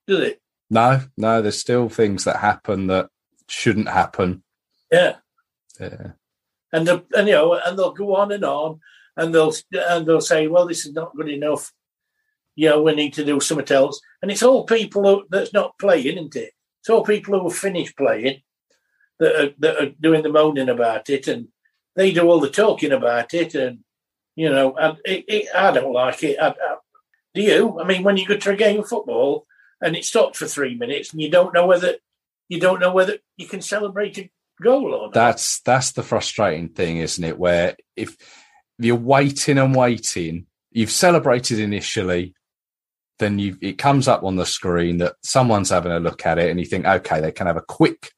does it? No, no, there's still things that happen that shouldn't happen. Yeah. Yeah. And the, and you know, and they'll go on and on, and they'll and they'll say, well, this is not good enough. You know, we need to do something else. And it's all people who, that's not playing, isn't it? It's all people who have finished playing that are, that are doing the moaning about it, and they do all the talking about it. And you know, and it, it, I don't like it. I, I, do you? I mean, when you go to a game of football and it stopped for three minutes, and you don't know whether you don't know whether you can celebrate a goal or not. That's that's the frustrating thing, isn't it? Where if you're waiting and waiting, you've celebrated initially, then you it comes up on the screen that someone's having a look at it, and you think, okay, they can have a quick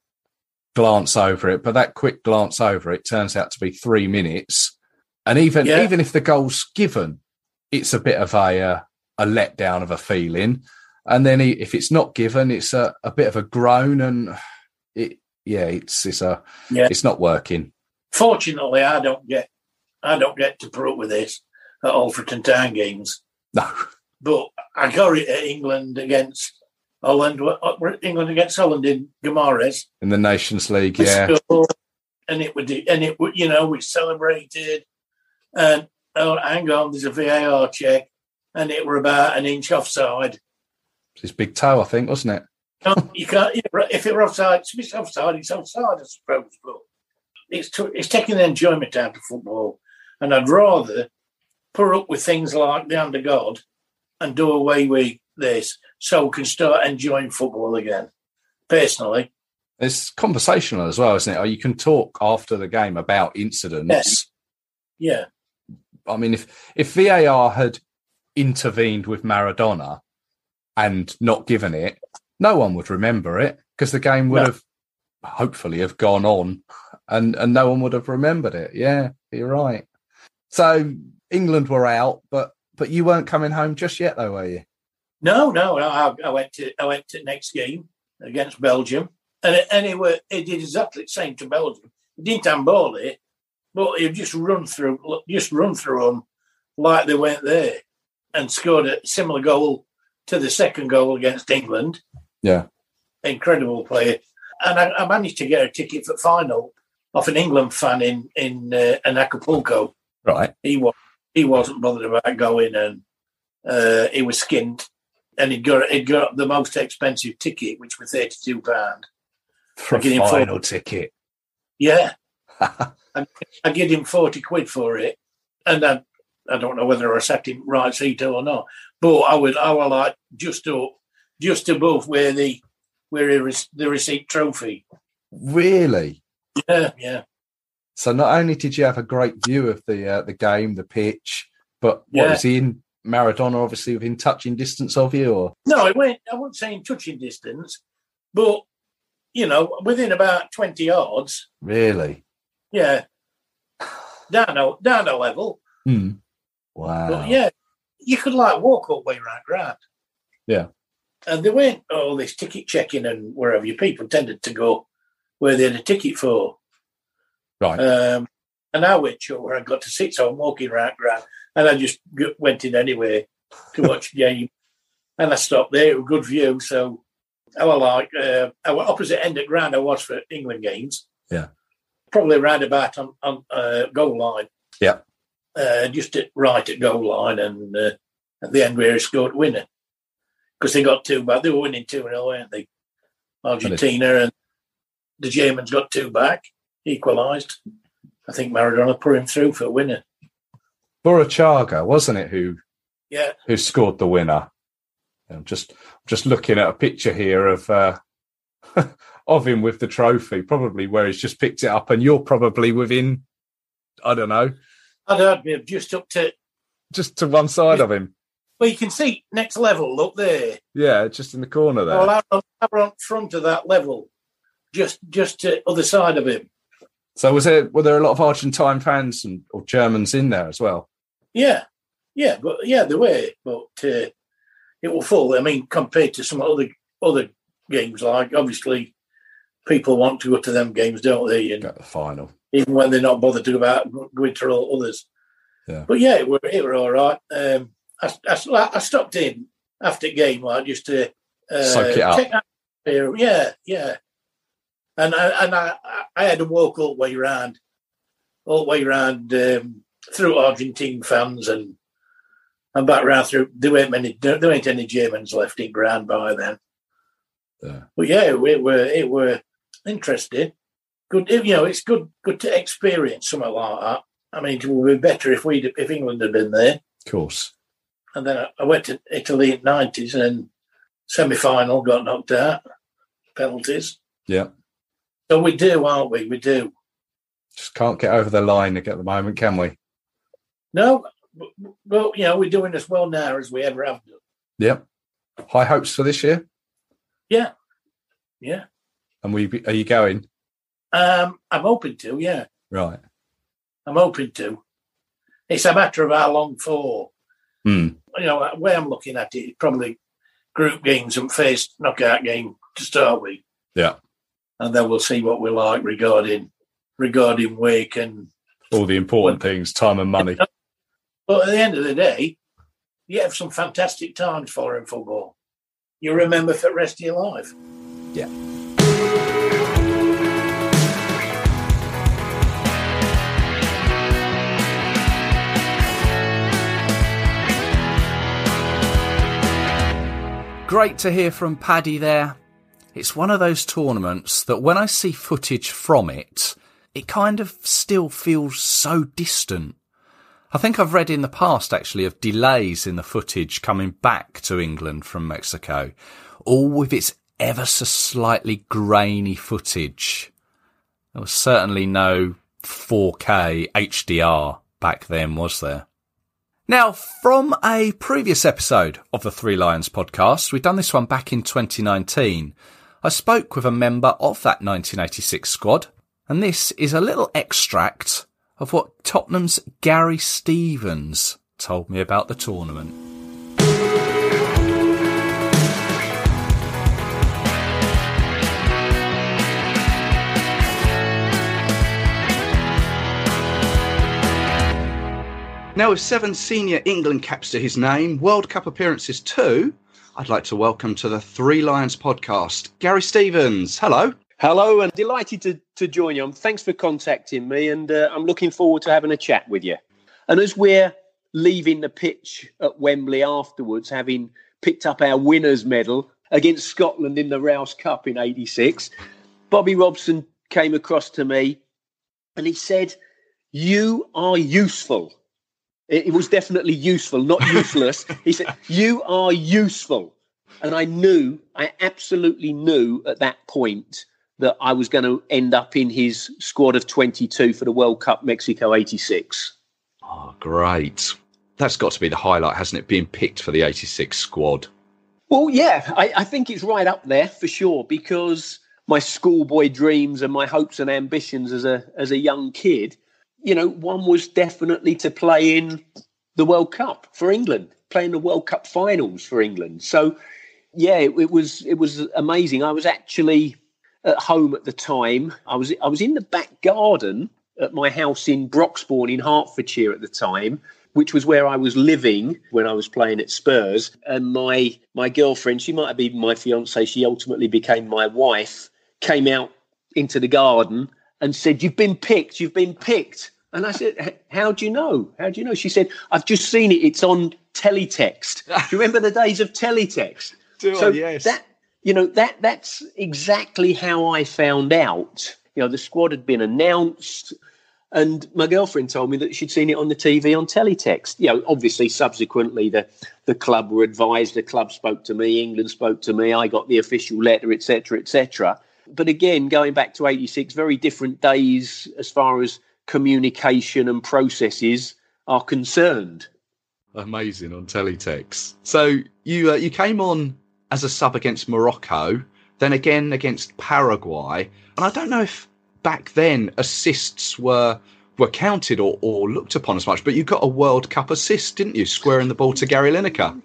glance over it, but that quick glance over it turns out to be three minutes, and even Yeah. even if the goal's given, it's a bit of a uh, a letdown of a feeling, and then i- if it's not given, it's a, a bit of a groan, and it yeah, it's it's a Yeah. it's not working. Fortunately, I don't get I don't get to put up with this at Alfreton Town games, No, but I got it at England against Holland. uh, England against Holland in Guimarães. in the Nations League, yeah, and it would and it would you know we celebrated, and oh hang on, there's a VAR check, and it were about an inch offside. It's his big toe, I think, wasn't it? No, you can't. you know, If it were offside, if it's offside, it's offside, I suppose. But it's it's taking the enjoyment out of football, and I'd rather put up with things like the under God and do away with this, so we can start enjoying football again. Personally, It's conversational as well, isn't it? You can talk after the game about incidents. Yes. yeah, I mean, if if VAR had intervened with Maradona and not given it, no one would remember it because the game would No. have hopefully have gone on, and and no one would have remembered it. Yeah, you're right. So England were out, but but you weren't coming home just yet, though, were you? no, no, I, I went to I went to next game against Belgium, and it, and it, were, it did exactly the same to Belgium. He didn't handball it, but he just run through, just run through them like they went there, and scored a similar goal to the second goal against England. Yeah. Incredible player. And I, I managed to get a ticket for final off an England fan in in, uh, in Acapulco. Right. He was he wasn't bothered about going, and uh, he was skinned, and he got he got the most expensive ticket, which was thirty two pound. For a Get him for- final ticket. Yeah, I, I give him forty quid for it, and I I don't know whether I sat him right seat or not, but I would I would like just up just above where the where he re- the receipt trophy. Really? Yeah, yeah, So not only did you have a great view of the uh, the game, the pitch, but what Yeah. was he in Maradona obviously within touching distance of you or no, I went I wouldn't say in touching distance, but you know within about twenty yards. really? Yeah, down a down a level. Hmm. Wow. But yeah, you could like walk all the way around ground. Yeah. And there weren't all this ticket checking and wherever you people tended to go where they had a ticket for. Right. Um, and I went sure where I got to sit, so I'm walking around ground and I just went in anyway to watch the game. And I stopped there, it was a good view. So I was like, uh, I was opposite end of ground I was for England games. Yeah. Probably round about on, on uh, goal line. Yeah. Uh, just at, right at goal line and uh, at the end where he scored winner. Because they got two back. They were winning 2 0, weren't they? Argentina and the Germans got two back, equalised. I think Maradona put him through for a winner. Burruchaga, wasn't it, who Yeah, who scored the winner? I'm just just looking at a picture here of uh, of him with the trophy, probably where he's just picked it up, and you're probably within, I don't know, I'd heard me just up to, just to one side of him. well, you can see next level up there. Yeah, just in the corner there. Well, I'm I'm on front of that level, just just to other side of him. So was there were there a lot of Argentine fans and or Germans in there as well? Yeah, yeah, but yeah, there were, but uh, it will full. I mean, compared to some other other games, like obviously people want to go to them games, don't they? And Got the final. Even when they're not bothered to go out going to all others. Yeah. But yeah, it were it were all right. Um, I, I, I stopped in after game, like just to uh, Soak it up. check that atmosphere. Yeah, yeah. And I and I, I had to walk all the way around, all the way around um, through Argentine fans and and back round through. There weren't many. There weren't any Germans left in ground by then. Yeah. But yeah, it were it were interesting. Good, you know, it's good good to experience something like that. I mean, it would be better if we if England had been there. Of course. And then I, I went to Italy in nineties and semi final got knocked out penalties. Yeah. So we do, aren't we? We do. Just can't get over the line at the moment, can we? No, but you know we're doing as well now as we ever have done. Yep. High hopes for this year. Yeah, yeah. And we are you going? Um, I'm hoping to. Yeah, Right. I'm hoping to. It's a matter of how long for. Hmm. You know, the way I'm looking at it, it's probably group games and first knockout game to start with. Yeah. and then we'll see what we like regarding regarding wake and. All the important things, time and money. But at the end of the day, you have some fantastic times following football. You remember for the rest of your life. Yeah. Great to hear from Paddy there. It's one of those tournaments that when I see footage from it, it kind of still feels so distant. I think I've read in the past actually of delays in the footage coming back to England from Mexico, all with its ever so slightly grainy footage. There was certainly no 4K HDR back then, was there? Now, from a previous episode of the Three Lions podcast, we've done this one back in 2019. I spoke with a member of that 1986 squad, and this is a little extract of what Tottenham's Gary Stevens told me about the tournament. Now, with seven senior England caps to his name, World Cup appearances too, I'd like to welcome to the Three Lions podcast, Gary Stevens. Hello. Hello, and delighted to, to join you. Thanks for contacting me, and uh, I'm looking forward to having a chat with you. And as we're leaving the pitch at Wembley afterwards, having picked up our winners' medal against Scotland in the Rous Cup in '86, Bobby Robson came across to me and he said, You are useful. It, it was definitely useful, not useless. he said, You are useful. And I knew, I absolutely knew at that point that I was going to end up in his squad of 22 for the World Cup Mexico 86. Oh, great. That's got to be the highlight, hasn't it? Being picked for the 86 squad. Well, yeah, I, I think it's right up there for sure because my schoolboy dreams and my hopes and ambitions as a as a young kid you know, one was definitely to play in the World Cup for England, playing the World Cup finals for England. So, yeah, it, it was it was amazing. I was actually at home at the time. I was I was in the back garden at my house in Broxbourne in Hertfordshire at the time, which was where I was living when I was playing at Spurs. And my my girlfriend, she might have been my fiance, she ultimately became my wife, came out into the garden and said, You've been picked, you've been picked. And I said, How do you know? How do you know? She said, I've just seen it. It's on teletext. do you remember the days of teletext? Do so I? Yes. that you know, that that's exactly how I found out. You know, the squad had been announced. And my girlfriend told me that she'd seen it on the TV on teletext. You know, obviously, subsequently, the, the club were advised. The club spoke to me. England spoke to me. I got the official letter, etc., etc. But again, going back to '86, very different days as far as communication and processes are concerned. Amazing on teletext. So you uh, you came on as a sub against Morocco, then again against Paraguay, and I don't know if back then assists were were counted or, or looked upon as much, but you got a World Cup assist, didn't you, squaring the ball to Gary Lineker?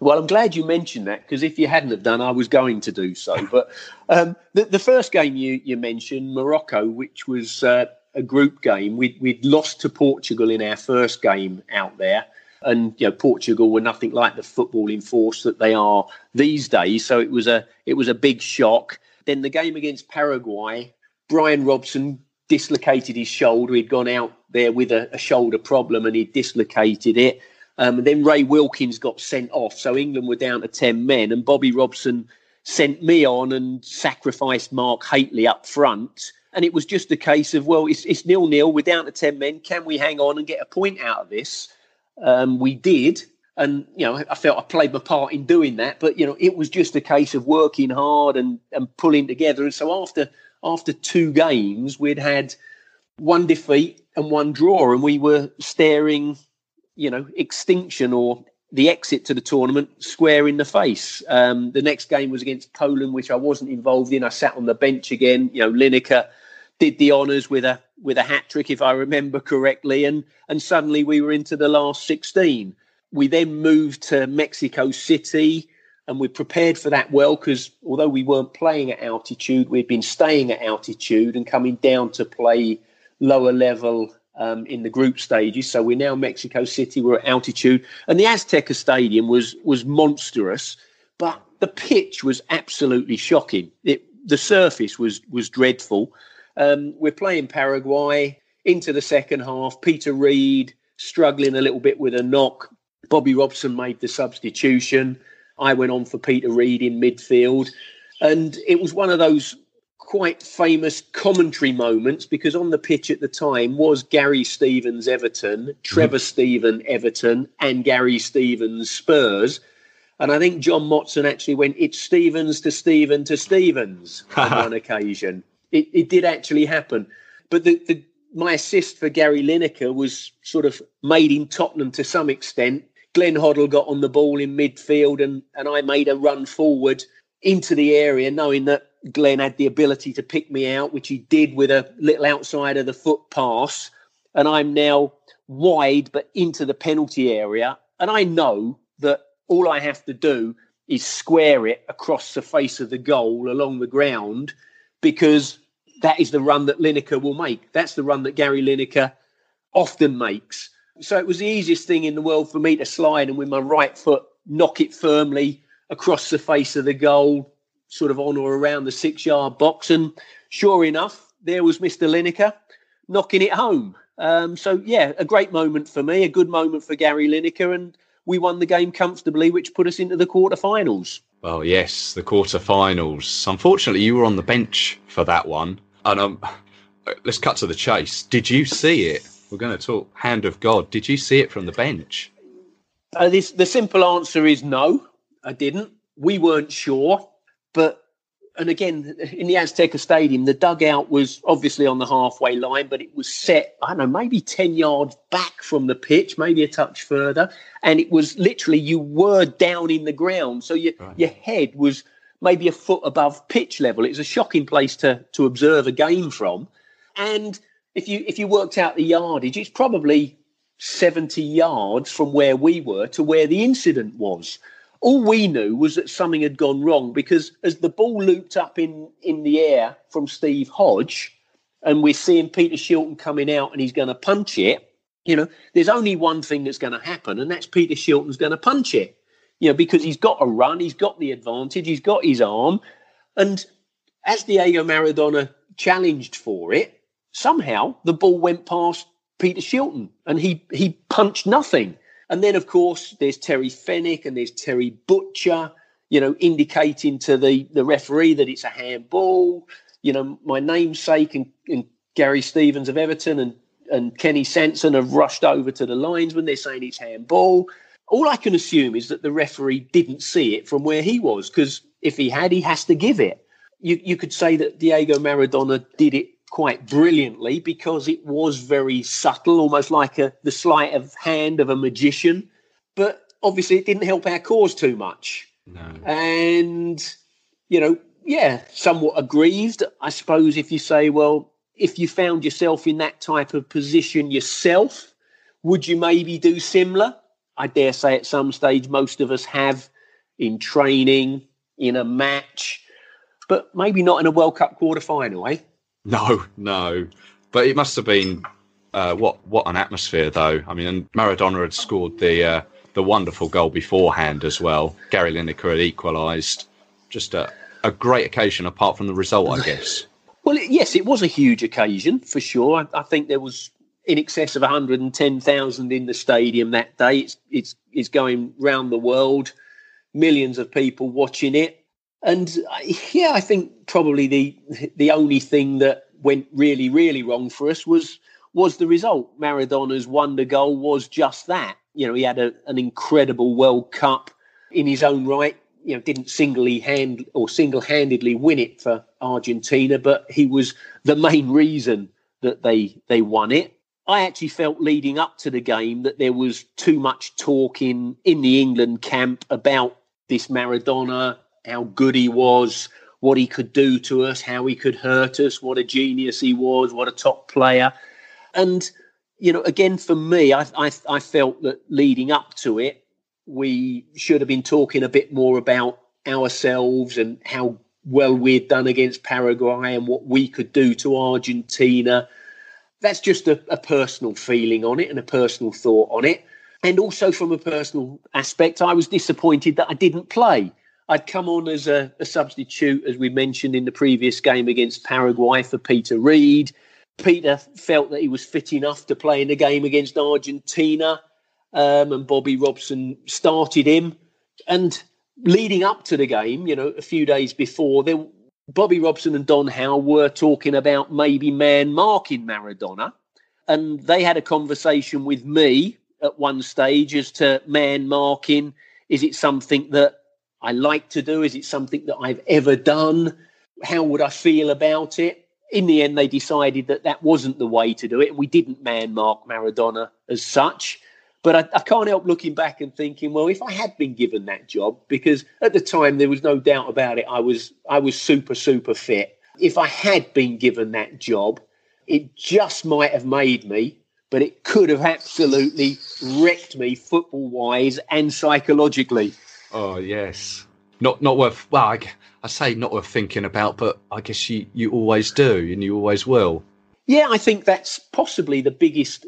Well, I'm glad you mentioned that because if you hadn't have done, I was going to do so. But um, the, the, first game you, you mentioned, Morocco, which was uh, a group game. We'd, we'd lost to Portugal in our first game out there. And you know, Portugal were nothing like the footballing force that they are these days. So it was a it was a big shock. Then the game against Paraguay, Bryan Robson dislocated his shoulder. He'd gone out there with a, a shoulder problem and he dislocated it. Um, and then Ray Wilkins got sent off. So England were down to 10 men, and Bobby Robson sent me on and sacrificed Mark Hateley up front. And it was just a case of, well, it's, it's nil nil. We're down to 10 men. Can we hang on and get a point out of this? Um, we did. And, you know, I felt I played my part in doing that. But, you know, it was just a case of working hard and, and pulling together. And so after after two games, we'd had one defeat and one draw. And we were staring, you know, extinction or the exit to the tournament square in the face. Um, the next game was against Poland, which I wasn't involved in. I sat on the bench again. You know, Lineker did the honours with a with a hat trick, if I remember correctly, and and suddenly we were into the last sixteen. We then moved to Mexico City, and we prepared for that well because although we weren't playing at altitude, we'd been staying at altitude and coming down to play lower level um, in the group stages. So we're now Mexico City. We're at altitude, and the Azteca Stadium was was monstrous, but the pitch was absolutely shocking. It, the surface was was dreadful. Um, we're playing Paraguay into the second half. Peter Reid struggling a little bit with a knock. Bobby Robson made the substitution. I went on for Peter Reid in midfield. And it was one of those quite famous commentary moments because on the pitch at the time was Gary Stevens Everton, Trevor mm-hmm. Steven Everton, and Gary Stevens Spurs. And I think John Motson actually went, it's Stevens to Steven to Stevens on one occasion. It, it did actually happen. But the, the, my assist for Gary Lineker was sort of made in Tottenham to some extent. Glenn Hoddle got on the ball in midfield and, and I made a run forward into the area, knowing that Glenn had the ability to pick me out, which he did with a little outside of the foot pass. And I'm now wide, but into the penalty area. And I know that all I have to do is square it across the face of the goal along the ground because that is the run that Lineker will make. That's the run that Gary Lineker often makes. So it was the easiest thing in the world for me to slide and with my right foot knock it firmly across the face of the goal, sort of on or around the six yard box. And sure enough, there was Mr. Lineker knocking it home. Um, so, yeah, a great moment for me, a good moment for Gary Lineker. And we won the game comfortably, which put us into the quarterfinals. Well, yes, the quarterfinals. Unfortunately, you were on the bench for that one. And um, let's cut to the chase. Did you see it? We're going to talk hand of God. Did you see it from the bench? Uh, this, the simple answer is no, I didn't. We weren't sure, but and again in the Azteca Stadium, the dugout was obviously on the halfway line, but it was set I don't know maybe ten yards back from the pitch, maybe a touch further, and it was literally you were down in the ground, so your right. your head was maybe a foot above pitch level. It was a shocking place to to observe a game from, and if you if you worked out the yardage, it's probably 70 yards from where we were to where the incident was. All we knew was that something had gone wrong because as the ball looped up in, in the air from Steve Hodge, and we're seeing Peter Shilton coming out and he's going to punch it, you know, there's only one thing that's going to happen, and that's Peter Shilton's going to punch it. You know, because he's got a run, he's got the advantage, he's got his arm. And as Diego Maradona challenged for it, somehow the ball went past Peter Shilton and he he punched nothing. And then of course there's Terry Fenwick and there's Terry Butcher, you know, indicating to the the referee that it's a handball. You know, my namesake and, and Gary Stevens of Everton and and Kenny Sansom have rushed over to the linesman. They're saying it's handball. All I can assume is that the referee didn't see it from where he was, because if he had, he has to give it. You, you could say that Diego Maradona did it quite brilliantly because it was very subtle, almost like a, the sleight of hand of a magician. But obviously, it didn't help our cause too much. No. And, you know, yeah, somewhat aggrieved. I suppose if you say, well, if you found yourself in that type of position yourself, would you maybe do similar? I dare say at some stage, most of us have in training, in a match, but maybe not in a World Cup quarter final, eh? No, no. But it must have been uh, what what an atmosphere, though. I mean, Maradona had scored the uh, the wonderful goal beforehand as well. Gary Lineker had equalised. Just a, a great occasion, apart from the result, I guess. well, yes, it was a huge occasion for sure. I, I think there was in excess of 110,000 in the stadium that day. It's, it's, it's going round the world, millions of people watching it. And uh, yeah, I think probably the the only thing that went really, really wrong for us was was the result. Maradona's wonder goal was just that. You know, he had a, an incredible World Cup in his own right. You know, didn't singly hand or single handedly win it for Argentina, but he was the main reason that they they won it. I actually felt leading up to the game that there was too much talk in in the England camp about this Maradona how good he was, what he could do to us, how he could hurt us, what a genius he was, what a top player. And, you know, again, for me, I, I, I felt that leading up to it, we should have been talking a bit more about ourselves and how well we'd done against Paraguay and what we could do to Argentina. That's just a, a, personal feeling on it and a personal thought on it. And also from a personal aspect, I was disappointed that I didn't play. I'd come on as a, a, substitute, as we mentioned in the previous game against Paraguay for Peter Reid. Peter felt that he was fit enough to play in the game against Argentina, um, and Bobby Robson started him. And leading up to the game, you know, a few days before, there, Bobby Robson and Don Howe were talking about maybe man marking Maradona. And they had a conversation with me at one stage as to man marking. Is it something that I like to do? Is it something that I've ever done? How would I feel about it? In the end, they decided that that wasn't the way to do it. We didn't man mark Maradona as such. But I, I, can't help looking back and thinking, well, if I had been given that job, because at the time there was no doubt about it, I was I was super super fit. If I had been given that job, it just might have made me, but it could have absolutely wrecked me football wise and psychologically. Oh yes, not not worth. Well, I, I say not worth thinking about, but I guess you you always do, and you always will. Yeah, I think that's possibly the biggest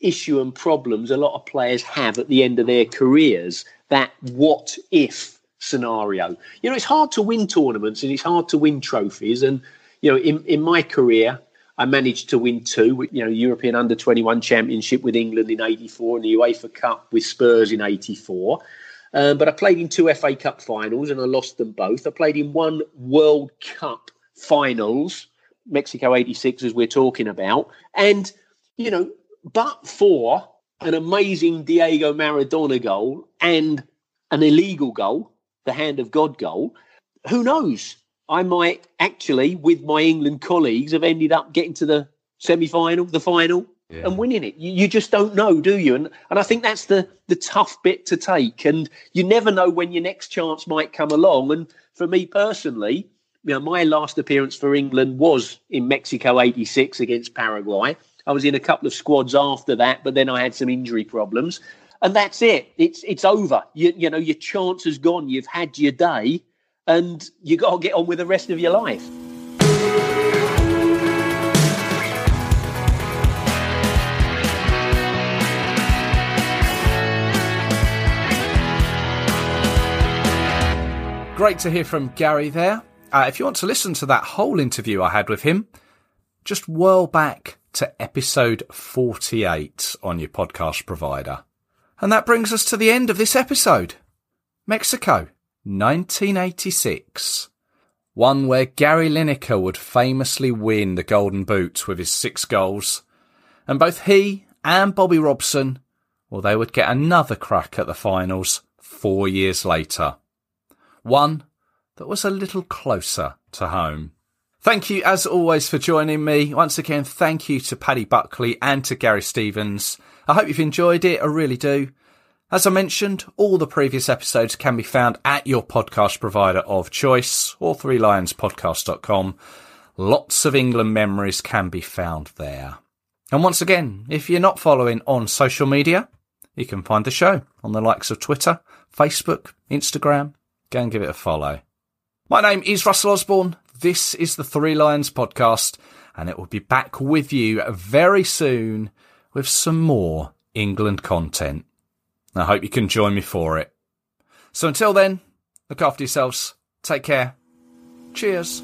issue and problems a lot of players have at the end of their careers. That what if scenario. You know, it's hard to win tournaments and it's hard to win trophies. And, you know, in, in my career, I managed to win two, you know, European Under 21 Championship with England in 84 and the UEFA Cup with Spurs in 84. Um, but I played in two FA Cup finals and I lost them both. I played in one World Cup finals, Mexico 86, as we're talking about. And, you know, but for an amazing Diego Maradona goal and an illegal goal, the hand of God goal, who knows? I might actually, with my England colleagues, have ended up getting to the semi final, the final, yeah. and winning it. You, you, just don't know, do you? And and I think that's the the tough bit to take. And you never know when your next chance might come along. And for me personally, you know, my last appearance for England was in Mexico '86 against Paraguay. I was in a couple of squads after that, but then I had some injury problems, and that's it. It's it's over. You you know your chance has gone. You've had your day, and you got to get on with the rest of your life. Great to hear from Gary there. Uh, if you want to listen to that whole interview I had with him, just whirl back to episode 48 on your podcast provider. And that brings us to the end of this episode. Mexico, 1986. One where Gary Lineker would famously win the Golden Boot with his six goals. And both he and Bobby Robson, well, they would get another crack at the finals four years later. One that was a little closer to home. Thank you, as always, for joining me. Once again, thank you to Paddy Buckley and to Gary Stevens. I hope you've enjoyed it. I really do. As I mentioned, all the previous episodes can be found at your podcast provider of choice or threelionspodcast.com. Lots of England memories can be found there. And once again, if you're not following on social media, you can find the show on the likes of Twitter, Facebook, Instagram. Go and give it a follow. My name is Russell Osborne. This is the Three Lions podcast, and it will be back with you very soon with some more England content. I hope you can join me for it. So until then, look after yourselves. Take care. Cheers.